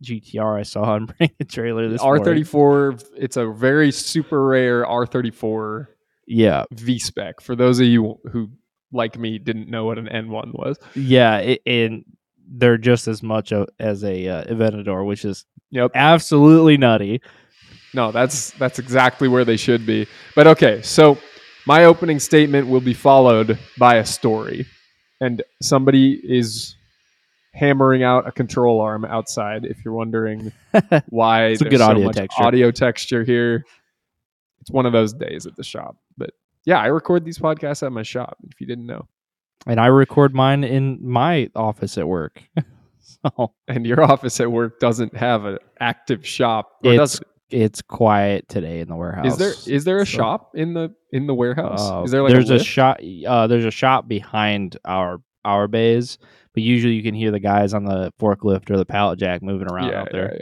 [SPEAKER 2] GTR I saw on Bring a Trailer this.
[SPEAKER 1] R34. It's a very super rare R34
[SPEAKER 2] Yeah,
[SPEAKER 1] V spec. For those of you who, like me, didn't know what an N1 was.
[SPEAKER 2] yeah, it, and they're just as much a, as a uh, Aventador, which is
[SPEAKER 1] Yep.
[SPEAKER 2] absolutely nutty.
[SPEAKER 1] No, that's that's exactly where they should be. But okay, so my opening statement will be followed by a story, and somebody is hammering out a control arm outside. If you're wondering why
[SPEAKER 2] It's a
[SPEAKER 1] there's
[SPEAKER 2] good
[SPEAKER 1] so
[SPEAKER 2] audio
[SPEAKER 1] much
[SPEAKER 2] texture.
[SPEAKER 1] audio texture here, it's one of those days at the shop. But yeah, I record these podcasts at my shop. If you didn't know,
[SPEAKER 2] And I record mine in my office at work. so
[SPEAKER 1] and your office at work doesn't have an active shop, or does
[SPEAKER 2] it's
[SPEAKER 1] it?
[SPEAKER 2] it's quiet today in the warehouse.
[SPEAKER 1] Is there is there a
[SPEAKER 2] So-
[SPEAKER 1] shop in the in the warehouse?
[SPEAKER 2] Uh,
[SPEAKER 1] is there like
[SPEAKER 2] there's
[SPEAKER 1] a,
[SPEAKER 2] a, shop? Uh, there's a shop behind our our bays, but usually you can hear the guys on the forklift or the pallet jack moving around out there.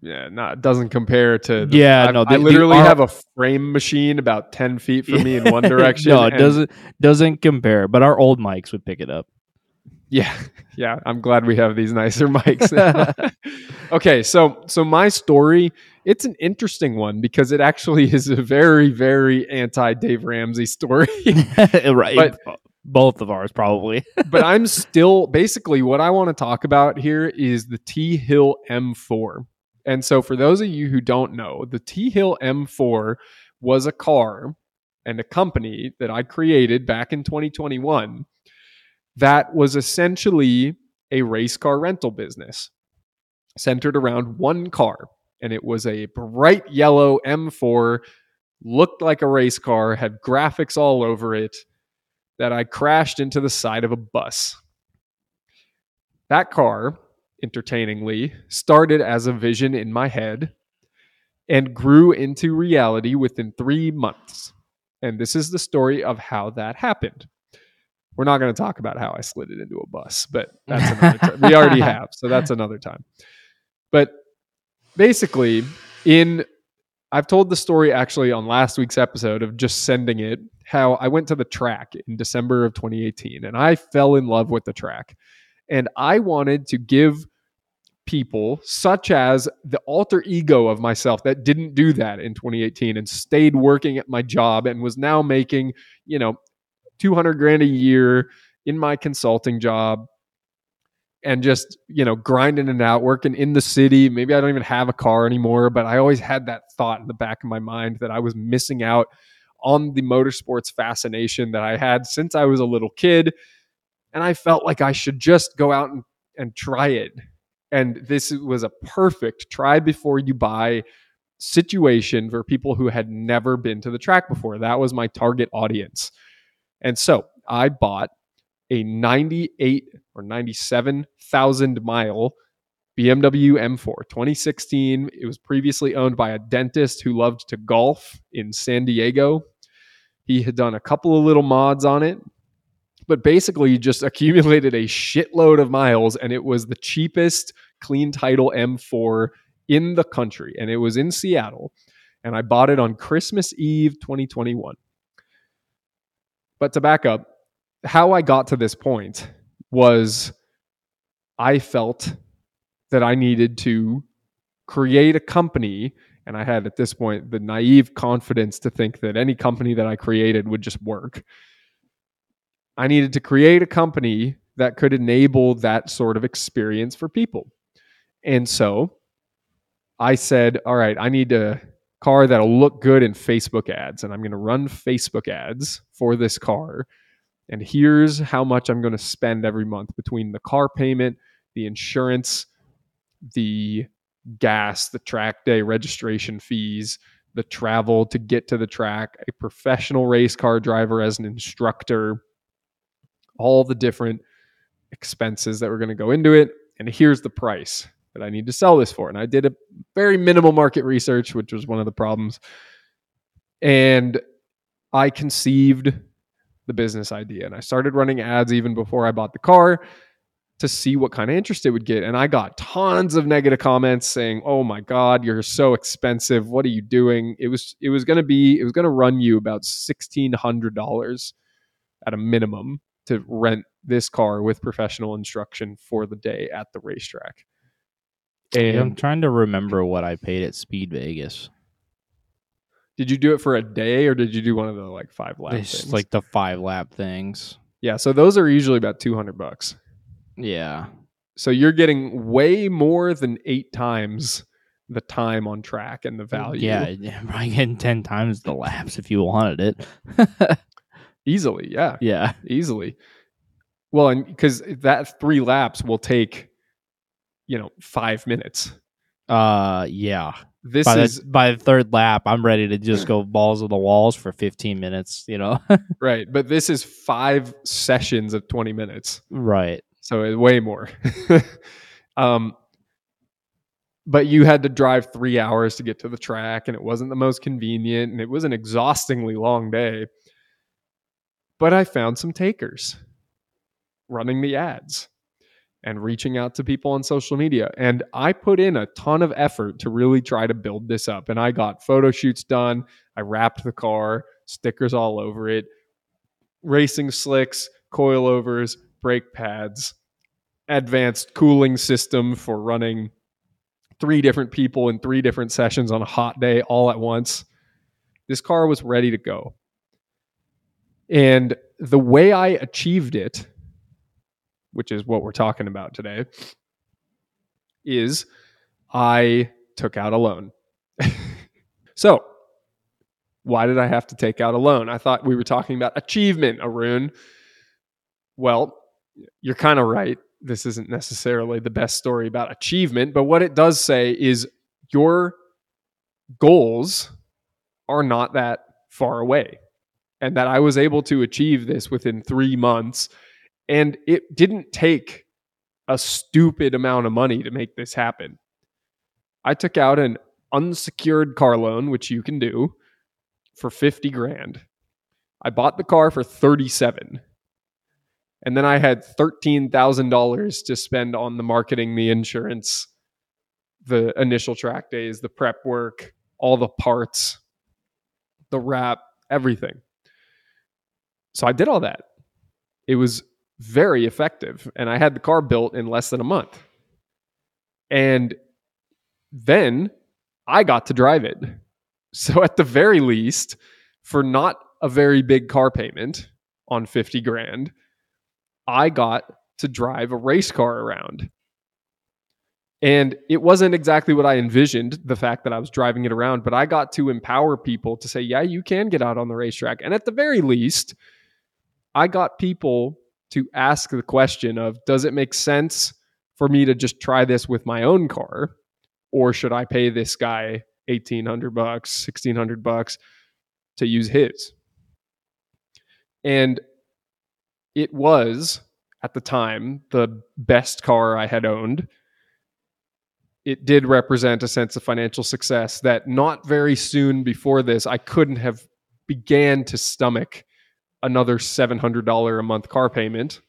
[SPEAKER 1] Yeah, yeah. no, it doesn't compare to. The,
[SPEAKER 2] Yeah,
[SPEAKER 1] I,
[SPEAKER 2] no,
[SPEAKER 1] I
[SPEAKER 2] the- the
[SPEAKER 1] literally have a frame machine about ten feet from me in one direction.
[SPEAKER 2] no, it doesn't doesn't compare. But our old mics would pick it up.
[SPEAKER 1] Yeah, yeah. I'm glad we have these nicer mics. okay, so so my story, it's an interesting one because it actually is a very very anti Dave Ramsey story.
[SPEAKER 2] right.
[SPEAKER 1] But-
[SPEAKER 2] Both of ours, probably.
[SPEAKER 1] but I'm still basically what I want to talk about here is the T Hill M4. And so, for those of you who don't know, the T Hill M4 was a car and a company that I created back in 2021 that was essentially a race car rental business centered around one car. And it was a bright yellow M4, looked like a race car, had graphics all over it, that I crashed into the side of a bus. That car, entertainingly, started as a vision in my head and grew into reality within three months. And this is the story of how that happened. We're not going to talk about how I slid it into a bus, but that's another time. We already have, so that's another time. But basically, in I've told the story actually on last week's episode of just sending it how I went to the track in December of 2018 and I fell in love with the track. And I wanted to give people such as the alter ego of myself that didn't do that in 2018 and stayed working at my job and was now making, you know, 200 grand a year in my consulting job and just, you know, grinding it out, working in the city. Maybe I don't even have a car anymore, but I always had that thought in the back of my mind that I was missing out on the motorsports fascination that I had since I was a little kid. And I felt like I should just go out and, and try it. And this was a perfect try before you buy situation for people who had never been to the track before. That was my target audience. And so I bought a 98 or 97,000 mile BMW M4 2016. It was previously owned by a dentist who loved to golf in San Diego. He had done a couple of little mods on it, but basically just accumulated a shitload of miles and it was the cheapest clean title M4 in the country and it was in Seattle and I bought it on Christmas Eve 2021. But to back up, how I got to this point was I felt that I needed to create a company. And I had at this point the naive confidence to think that any company that I created would just work. I needed to create a company that could enable that sort of experience for people. And so I said, all right, I need a car that'll look good in Facebook ads. And I'm going to run Facebook ads for this car and here's how much I'm going to spend every month between the car payment, the insurance, the gas, the track day registration fees, the travel to get to the track, a professional race car driver as an instructor, all the different expenses that were going to go into it. And here's the price that I need to sell this for. And I did a very minimal market research, which was one of the problems. And I conceived the business idea. And I started running ads even before I bought the car to see what kind of interest it would get. And I got tons of negative comments saying, "Oh my god, you're so expensive. What are you doing?" It was it was going to be it was going to run you about $1600 at a minimum to rent this car with professional instruction for the day at the racetrack.
[SPEAKER 2] And I'm trying to remember what I paid at Speed Vegas.
[SPEAKER 1] Did you do it for a day or did you do one of the like five lap
[SPEAKER 2] It's
[SPEAKER 1] things?
[SPEAKER 2] like the five lap things.
[SPEAKER 1] yeah, so those are usually about 200 bucks.
[SPEAKER 2] Yeah.
[SPEAKER 1] So you're getting way more than 8 times the time on track and the value.
[SPEAKER 2] Yeah, yeah, probably getting ten times the laps if you wanted it.
[SPEAKER 1] Easily, yeah.
[SPEAKER 2] yeah.
[SPEAKER 1] Easily. Well, and because that 3 laps will take you know, 5 minutes.
[SPEAKER 2] Uh yeah.
[SPEAKER 1] This
[SPEAKER 2] By
[SPEAKER 1] is
[SPEAKER 2] the by the third lap, I'm ready to just go balls of the walls for 15 minutes, you know.
[SPEAKER 1] right, but this is 5 sessions of 20 minutes.
[SPEAKER 2] right.
[SPEAKER 1] So way more. um, but you had to drive three hours to get to the track, and it wasn't the most convenient, and it was an exhaustingly long day. But I found some takers running the ads and reaching out to people on social media. And I put in a ton of effort to really try to build this up. And I got photo shoots done. I wrapped the car, stickers all over it, racing slicks, coilovers, brake pads, advanced cooling system for running three different people in three different sessions on a hot day all at once. This car was ready to go. And the way I achieved it, which is what we're talking about today, is I took out a loan. so, why did I have to take out a loan? I thought we were talking about achievement, Arun. Well, you're kind of right. This isn't necessarily the best story about achievement, but what it does say is your goals are not that far away. And that I was able to achieve this within three months. And it didn't take a stupid amount of money to make this happen. I took out an unsecured car loan, which you can do, for 50 grand. I bought the car for 37. And then I had $13,000 to spend on the marketing, the insurance, the initial track days, the prep work, all the parts, the wrap, everything. So I did all that. It was very effective. And I had the car built in less than a month. And then I got to drive it. So at the very least, for not a very big car payment on 50 grand, I got to drive a race car around. And it wasn't exactly what I envisioned, the fact that I was driving it around, but I got to empower people to say, yeah, you can get out on the racetrack. And at the very least, I got people to ask the question of, does it make sense for me to just try this with my own car? Or should I pay this guy 1800 bucks, 1600 bucks to use his? And it was at the time the best car I had owned it did represent a sense of financial success that not very soon before this I couldn't have began to stomach another $700 a month car payment.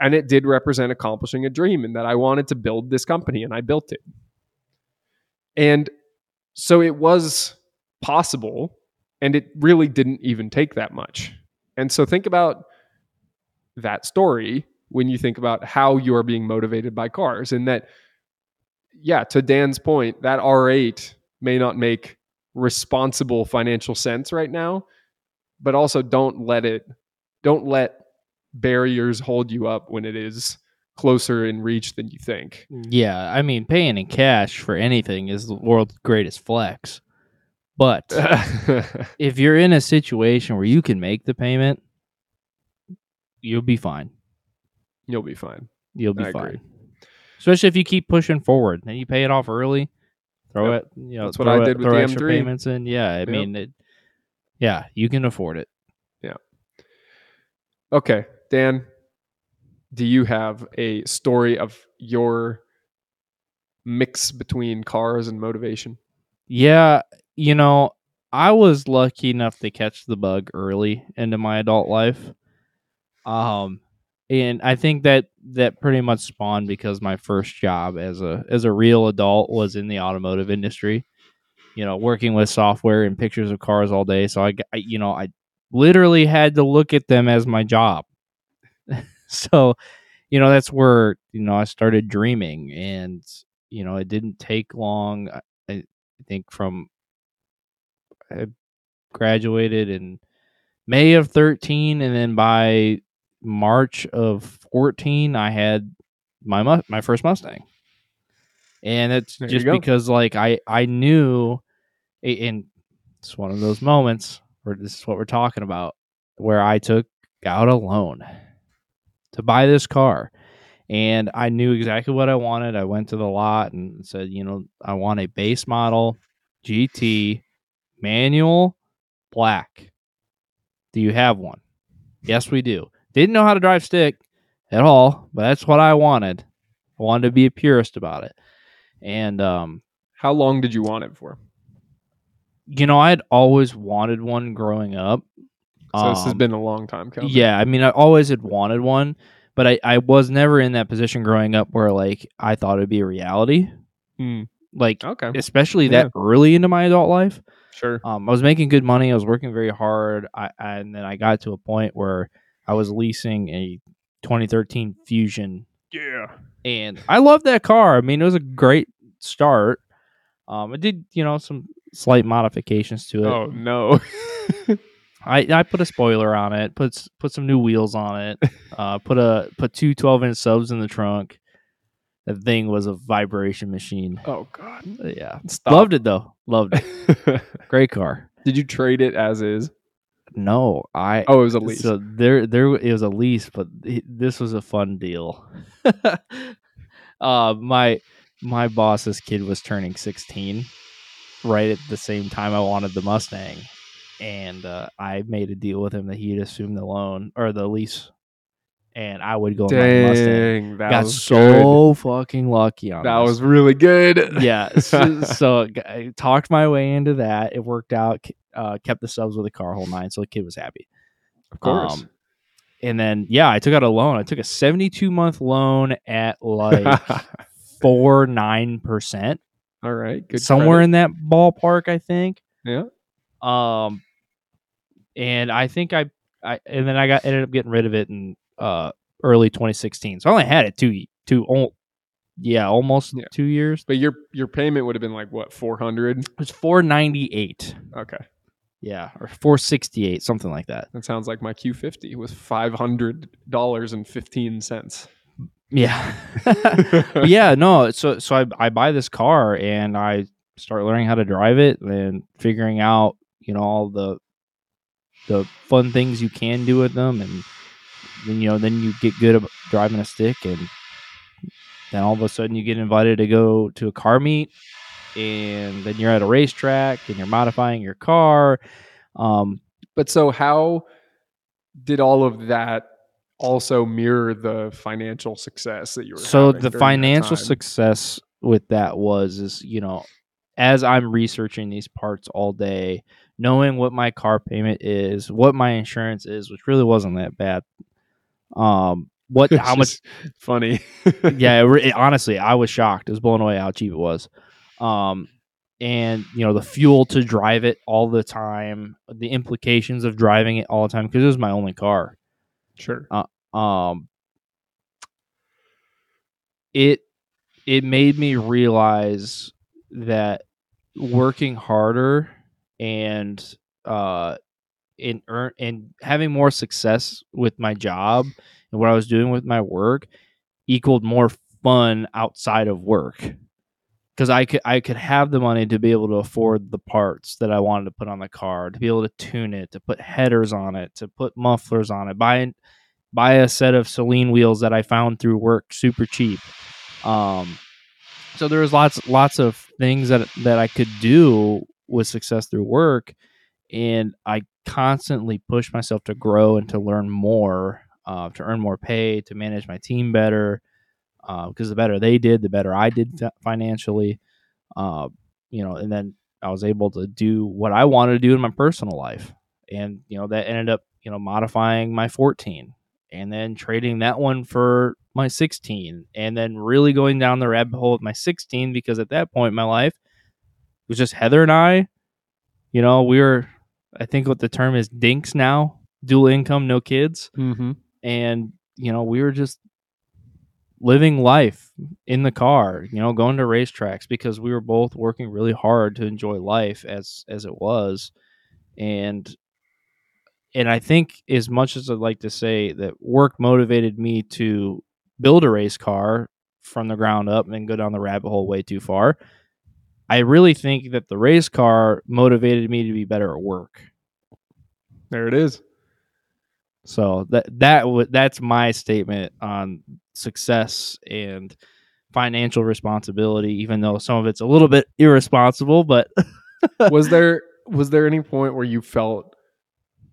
[SPEAKER 1] And it did represent accomplishing a dream and that I wanted to build this company and I built it. And so it was possible and it really didn't even take that much. And so think about that story when you think about how you are being motivated by cars and that yeah, to Dan's point, that R8 may not make responsible financial sense right now, but also don't let it, don't let barriers hold you up when it is closer in reach than you think. Mm.
[SPEAKER 2] Yeah, I mean, paying in cash for anything is the world's greatest flex. But if you're in a situation where you can make the payment, you'll be fine.
[SPEAKER 1] You'll be fine.
[SPEAKER 2] You'll be
[SPEAKER 1] I
[SPEAKER 2] fine.
[SPEAKER 1] agree.
[SPEAKER 2] Especially if you keep pushing forward and you pay it off early. Throw
[SPEAKER 1] Yep.
[SPEAKER 2] it, you know,
[SPEAKER 1] That's what I
[SPEAKER 2] it-
[SPEAKER 1] did with the M3.
[SPEAKER 2] payments in. Yeah, I
[SPEAKER 1] Yep.
[SPEAKER 2] mean, it, yeah, you can afford it. Yeah.
[SPEAKER 1] Okay, Dan, do you have a story of your mix between cars and motivation?
[SPEAKER 2] Yeah, you know, I was lucky enough to catch the bug early into my adult life. Um and I think that that pretty much spawned because my first job as a as a real adult was in the automotive industry. You know, working with software and pictures of cars all day, so I, you know, I literally had to look at them as my job. so, you know, that's where, you know, I started dreaming and you know, it didn't take long. I, I think from I graduated in May of 13 and then by March of 14 I had my mu- my first Mustang. And it's
[SPEAKER 1] There
[SPEAKER 2] just because like I I knew and it's one of those moments where this is what we're talking about where I took out a loan to buy this car and I knew exactly what I wanted. I went to the lot and said, you know, I want a base model GT manual black. Do you have one? Yes, we do. Didn't know how to drive stick at all, but that's what I wanted. I wanted to be a purist about it. And um,
[SPEAKER 1] How long did you want it for?
[SPEAKER 2] you know, I had always wanted one growing up.
[SPEAKER 1] So this has
[SPEAKER 2] Um,
[SPEAKER 1] been a long time coming.
[SPEAKER 2] Yeah, I mean, I always had wanted one, but I, I was never in that position growing up where like I thought it'd be a reality.
[SPEAKER 1] Hmm.
[SPEAKER 2] Like,
[SPEAKER 1] Okay.
[SPEAKER 2] especially
[SPEAKER 1] Yeah.
[SPEAKER 2] that early into my adult life.
[SPEAKER 1] Sure.
[SPEAKER 2] Um, I was making good money. I was working very hard. I, and then I got to a point where I was leasing a 2013 Fusion,
[SPEAKER 1] Yeah.
[SPEAKER 2] and I loved that car. I mean, it was a great start. Um, I did, you know, some slight modifications to it.
[SPEAKER 1] Oh no.
[SPEAKER 2] I, I put a spoiler on it, put put some new wheels on it, uh, put a put two 12 inch subs in the trunk. That thing was a vibration machine.
[SPEAKER 1] Oh God.
[SPEAKER 2] Yeah,
[SPEAKER 1] Stop.
[SPEAKER 2] loved it though. Loved it. Great car.
[SPEAKER 1] Did you trade it as is?
[SPEAKER 2] No, I
[SPEAKER 1] Oh, it was a lease.
[SPEAKER 2] So there, there it was a lease, but this was a fun deal. uh, my my boss's kid was turning sixteen, right at the same time I wanted the Mustang, and uh, I made a deal with him that he'd assume the loan or the lease, and I would go and buy the Mustang.
[SPEAKER 1] Dang, that
[SPEAKER 2] Got
[SPEAKER 1] was
[SPEAKER 2] so fucking lucky on
[SPEAKER 1] good. That
[SPEAKER 2] this.
[SPEAKER 1] was really good.
[SPEAKER 2] yeah. So, so I talked my way into that. It worked out. Uh, kept the subs with the car whole nine, so the kid was happy.
[SPEAKER 1] of course.
[SPEAKER 2] Um, and then yeah, I took out a loan. I took a 72 month loan at like four nine percent,
[SPEAKER 1] All right, good.
[SPEAKER 2] somewhere
[SPEAKER 1] credit.
[SPEAKER 2] in that ballpark, I think.
[SPEAKER 1] Yeah.
[SPEAKER 2] Um, and I think I, I and then I got ended up getting rid of it in uh early 2016. So I only had it two two yeah almost
[SPEAKER 1] Yeah.
[SPEAKER 2] two years.
[SPEAKER 1] But your your payment would have been like what four hundred?
[SPEAKER 2] It was 498.
[SPEAKER 1] Okay,
[SPEAKER 2] Yeah, or 468, something like that.
[SPEAKER 1] that sounds like my Q fifty was five hundred dollars and fifteen cents.
[SPEAKER 2] Yeah. Yeah, no. So so I I buy this car and I start learning how to drive it and figuring out you know all the the fun things you can do with them and then you know then you get good at driving a stick and then all of a sudden you get invited to go to a car meet and then you're at a racetrack and you're modifying your car um
[SPEAKER 1] But so how did all of that also mirror the financial success that you were?
[SPEAKER 2] so the financial success with that was is you know as i'm researching these parts all day knowing what my car payment is what my insurance is which really wasn't that bad um what how much
[SPEAKER 1] funny?
[SPEAKER 2] yeah it, it- honestly i was shocked It was blown away how cheap it was um and you know the fuel to drive it all the time the implications of driving it all the time because it was my only car
[SPEAKER 1] sure.
[SPEAKER 2] um it it made me realize that working harder and uh in earn and having more success with my job and what I was doing with my work equaled more fun outside of work because I could I could have the money to be able to afford the parts that I wanted to put on the car, to be able to tune it, to put headers on it, to put mufflers on it, buy buy a set of Saleen wheels that I found through work super cheap. Um, so there was lots lots of things that that I could do with success through work, and I constantly push myself to grow and to learn more, uh, to earn more pay, to manage my team better. Because the better they did, the better I did financially. Uh, you know, and then I was able to do what I wanted to do in my personal life, and you know that ended up you know modifying my 14 and then trading that one for my 16 and then really going down the rabbit hole with my 16 because at that point in my life it was just heather and i you know we were i think what the term is dinks now dual income no kids
[SPEAKER 1] Mm-hmm.
[SPEAKER 2] and you know we were just living life in the car you know going to racetracks because we were both working really hard to enjoy life as as it was and and i think as much as i'd like to say that work motivated me to build a race car from the ground up and go down the rabbit hole way too far i really think that the race car motivated me to be better at work
[SPEAKER 1] There it is.
[SPEAKER 2] so that that w- that's my statement on success and financial responsibility. Even though some of it's a little bit irresponsible, but
[SPEAKER 1] was there was there any point where you felt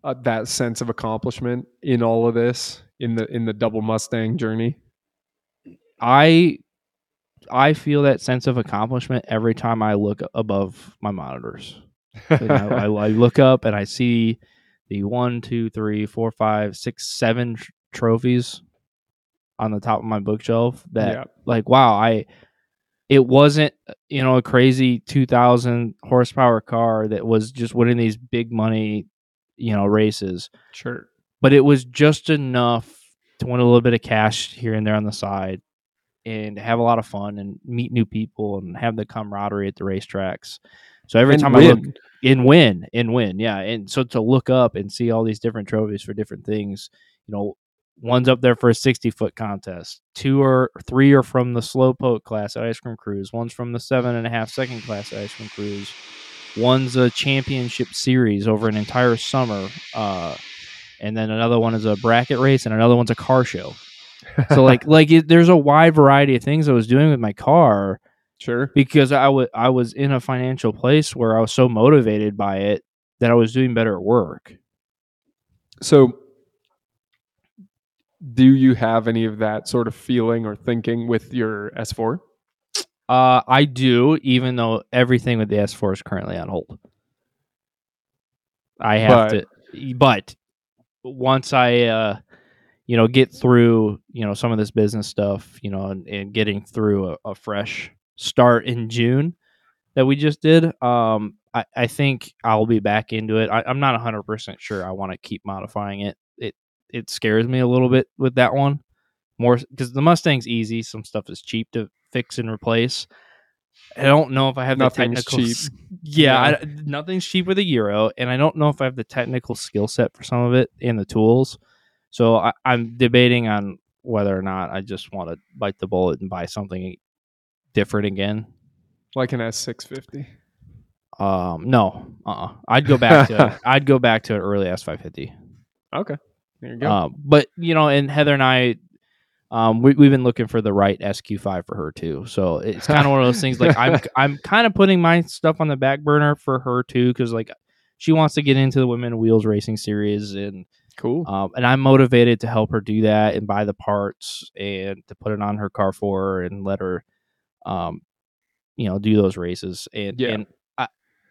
[SPEAKER 1] uh, that sense of accomplishment in all of this in the in the double Mustang journey?
[SPEAKER 2] I I feel that sense of accomplishment every time I look above my monitors. Like, I, I, I look up and I see the one, two, three, four, five, six, seven tr- trophies on the top of my bookshelf that
[SPEAKER 1] yeah,
[SPEAKER 2] like wow i it wasn't you know a crazy 2000 horsepower car that was just winning these big money you know races
[SPEAKER 1] sure.
[SPEAKER 2] but it was just enough to win a little bit of cash here and there on the side and have a lot of fun and meet new people and have the camaraderie at the racetracks so every
[SPEAKER 1] And
[SPEAKER 2] time i look
[SPEAKER 1] win.
[SPEAKER 2] and win and win. Yeah, and so to look up and see all these different trophies for different things, you know, one's up there for a sixty foot contest. Two or three are from the slowpoke class at Ice Cream Cruise. One's from the seven and a half second class at Ice Cream Cruise. One's a championship series over an entire summer. Uh, and then another one is a bracket race, and another one's a car show. So like like it, there's a wide variety of things I was doing with my car
[SPEAKER 1] sure.
[SPEAKER 2] because I was I was in a financial place where I was so motivated by it that I was doing better at work.
[SPEAKER 1] So, do you have any of that sort of feeling or thinking with your S4?
[SPEAKER 2] Uh, I do, even though everything with the S4 is currently on hold. I have to, but once I, uh, you know, get through, you know, some of this business stuff, you know, and, and getting through a, a fresh start in June that we just did, um, I, I think I'll be back into it. I, I'm not 100% sure I want to keep modifying it. It it scares me a little bit with that one more because the Mustang's easy. Some stuff is cheap to fix and replace. I don't know if I have
[SPEAKER 1] Nothing's
[SPEAKER 2] the technical.
[SPEAKER 1] cheap.
[SPEAKER 2] Yeah,
[SPEAKER 1] Yeah.
[SPEAKER 2] I, nothing's cheap with a Euro, and I don't know if I have the technical skill set for some of it and the tools. So I, I'm debating on whether or not I just want to bite the bullet and buy something different again.
[SPEAKER 1] Like an S650.
[SPEAKER 2] Um, no, uh, I'd go back to I'd go back to an early S550.
[SPEAKER 1] Okay. There you go.
[SPEAKER 2] Um, but you know, and Heather and I, um, we, we've been looking for the right SQ5 for her too. So it's kind of one of those things. Like I'm, I'm kind of putting my stuff on the back burner for her too, because like she wants to get into the Women Wheels Racing Series, and
[SPEAKER 1] cool.
[SPEAKER 2] um, and I'm motivated to help her do that and buy the parts and to put it on her car for her and let her, um, you know, do those races. And
[SPEAKER 1] Yeah.
[SPEAKER 2] and I,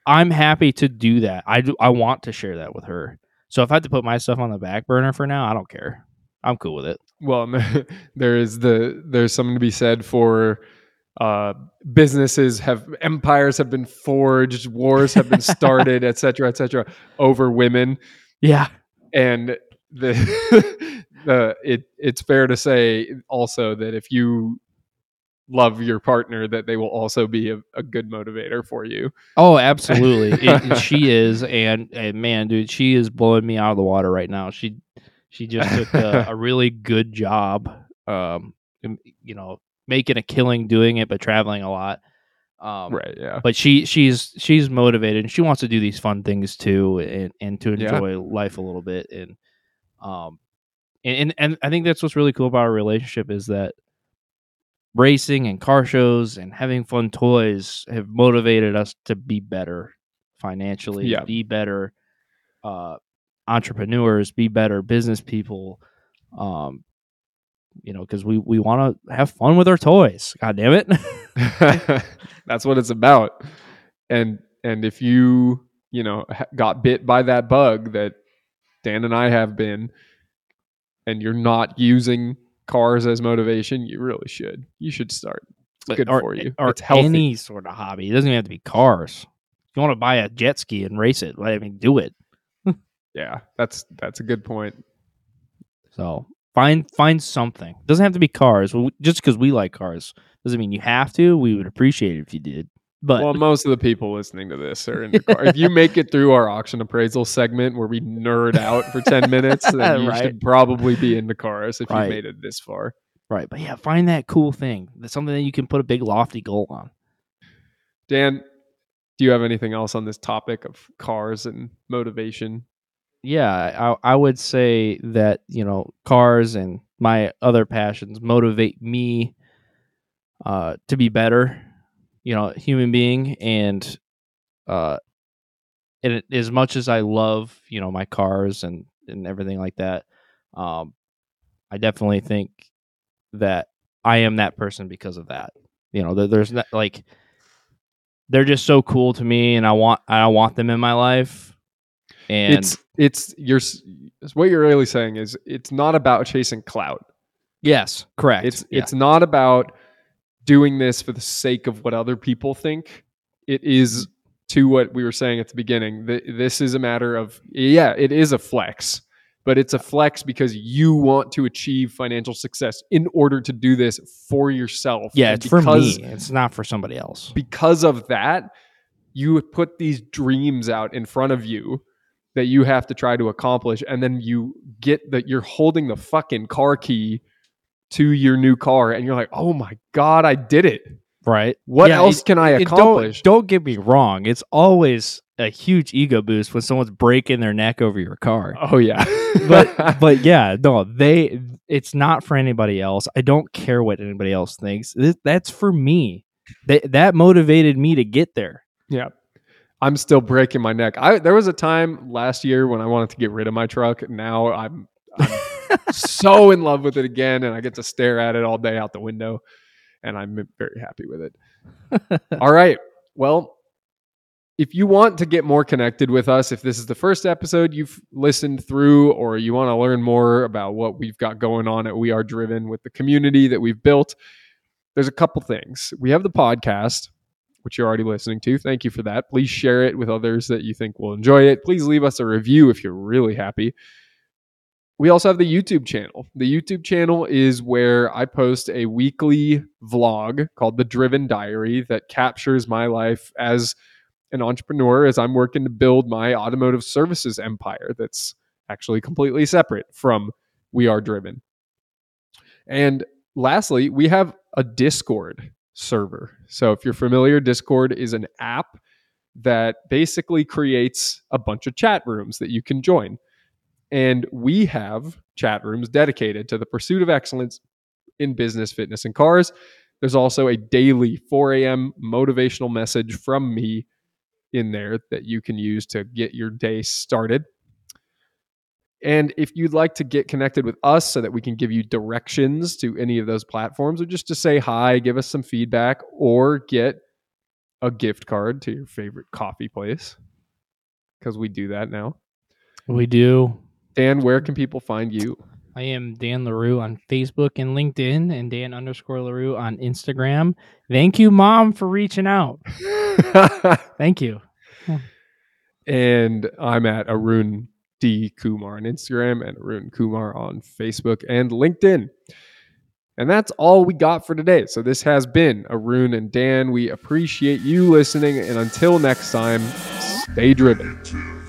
[SPEAKER 2] I'm happy to do that. I do. I want to share that with her. So if I have to put my stuff on the back burner for now, I don't care. I'm cool with it.
[SPEAKER 1] well, there is the there's something to be said for uh businesses have empires have been forged wars have been started et cetera et cetera over women
[SPEAKER 2] Yeah.
[SPEAKER 1] And the the it it's fair to say also that if you love your partner that they will also be a, a good motivator for you
[SPEAKER 2] Oh, absolutely. it, she is, and, and man, dude, she is blowing me out of the water right now. She she just took a, a really good job, um, you know, making a killing doing it, but traveling a lot. Um,
[SPEAKER 1] right yeah
[SPEAKER 2] But she she's she's motivated, and she wants to do these fun things too, and and to
[SPEAKER 1] Yeah.
[SPEAKER 2] enjoy life a little bit, and um, and and, and I think that's what's really cool about our relationship is that racing and car shows and having fun toys have motivated us to be better financially,
[SPEAKER 1] Yeah.
[SPEAKER 2] be better uh, entrepreneurs, be better business people. Um, you know, because we we want to have fun with our toys. God damn it!
[SPEAKER 1] that's what it's about and and if you you know got bit by that bug that dan and i have been and you're not using cars as motivation you really should you should start it's good
[SPEAKER 2] or,
[SPEAKER 1] for you
[SPEAKER 2] or
[SPEAKER 1] it's healthy
[SPEAKER 2] any sort of hobby. It doesn't even have to be cars. If you want to buy a jet ski and race it, I mean, do it.
[SPEAKER 1] yeah that's that's a good point
[SPEAKER 2] So find find something. doesn't have to be cars. Well, Just because we like cars doesn't mean you have to. We would appreciate it if you did. But
[SPEAKER 1] well most of the people listening to this are in the car if you make it through our auction appraisal segment where we nerd out for 10 minutes then you
[SPEAKER 2] Right.
[SPEAKER 1] should probably be into cars if
[SPEAKER 2] Right.
[SPEAKER 1] you made it this far
[SPEAKER 2] right, but yeah, find that cool thing. That's something that you can put a big lofty goal on.
[SPEAKER 1] Dan, do you have anything else on this topic of cars and motivation?
[SPEAKER 2] Yeah, I, I would say that you know cars and my other passions motivate me uh, to be better, you know, human being, and uh, and as much as I love you know my cars and and everything like that, um, I definitely think that I am that person because of that. You know, there, there's not like they're just so cool to me, and I want I want them in my life. And
[SPEAKER 1] it's it's you're what you're really saying is it's not about chasing clout.
[SPEAKER 2] Yes, correct.
[SPEAKER 1] It's
[SPEAKER 2] Yeah.
[SPEAKER 1] it's not about doing this for the sake of what other people think. It is to what we were saying at the beginning. th- This is a matter of yeah, it is a flex, but it's a flex because you want to achieve financial success in order to do this for yourself.
[SPEAKER 2] yeah,
[SPEAKER 1] And
[SPEAKER 2] it's for me. It's not for somebody else.
[SPEAKER 1] because of that you put these dreams out in front of you that you have to try to accomplish and then you get that you're holding the fucking car key to your new car and you're like oh my god i did it
[SPEAKER 2] Right.
[SPEAKER 1] what
[SPEAKER 2] Yeah,
[SPEAKER 1] else
[SPEAKER 2] it-
[SPEAKER 1] can i accomplish
[SPEAKER 2] Don't, don't get me wrong. It's always a huge ego boost when someone's breaking their neck over your car.
[SPEAKER 1] oh yeah
[SPEAKER 2] but but yeah, no, they it's not for anybody else. I don't care what anybody else thinks. That's for me. That that motivated me to get there.
[SPEAKER 1] Yeah. I'm still breaking my neck. I there was a time last year when I wanted to get rid of my truck. Now I'm, I'm so in love with it again and I get to stare at it all day out the window and I'm very happy with it. all right. Well, if you want to get more connected with us, if this is the first episode you've listened through or you want to learn more about what we've got going on at We Are Driven with the community that we've built, there's a couple things. We have the podcast which you're already listening to. Thank you for that. Please share it with others that you think will enjoy it. Please leave us a review if you're really happy. We also have the YouTube channel. The YouTube channel is where I post a weekly vlog called The Driven Diary that captures my life as an entrepreneur as I'm working to build my automotive services empire that's actually completely separate from We Are Driven. And lastly, we have a Discord server. So if you're familiar, Discord is an app that basically creates a bunch of chat rooms that you can join. And we have chat rooms dedicated to the pursuit of excellence in business, fitness, and cars. There's also a daily 4 a.m. motivational message from me in there that you can use to get your day started. And if you'd like to get connected with us so that we can give you directions to any of those platforms, or just to say hi, give us some feedback, or get a gift card to your favorite coffee place, because we do that now.
[SPEAKER 2] We do.
[SPEAKER 1] Dan, where can people find you?
[SPEAKER 2] I am Dan Larou on Facebook and LinkedIn and Dan underscore Larou on Instagram. Thank you, Mom, for reaching out. Thank you.
[SPEAKER 1] and I'm at Arun D Coumar on Instagram and Arun Coumar on Facebook and LinkedIn. And that's all we got for today. So this has been Arun and Dan. We appreciate you listening. And until next time, stay driven.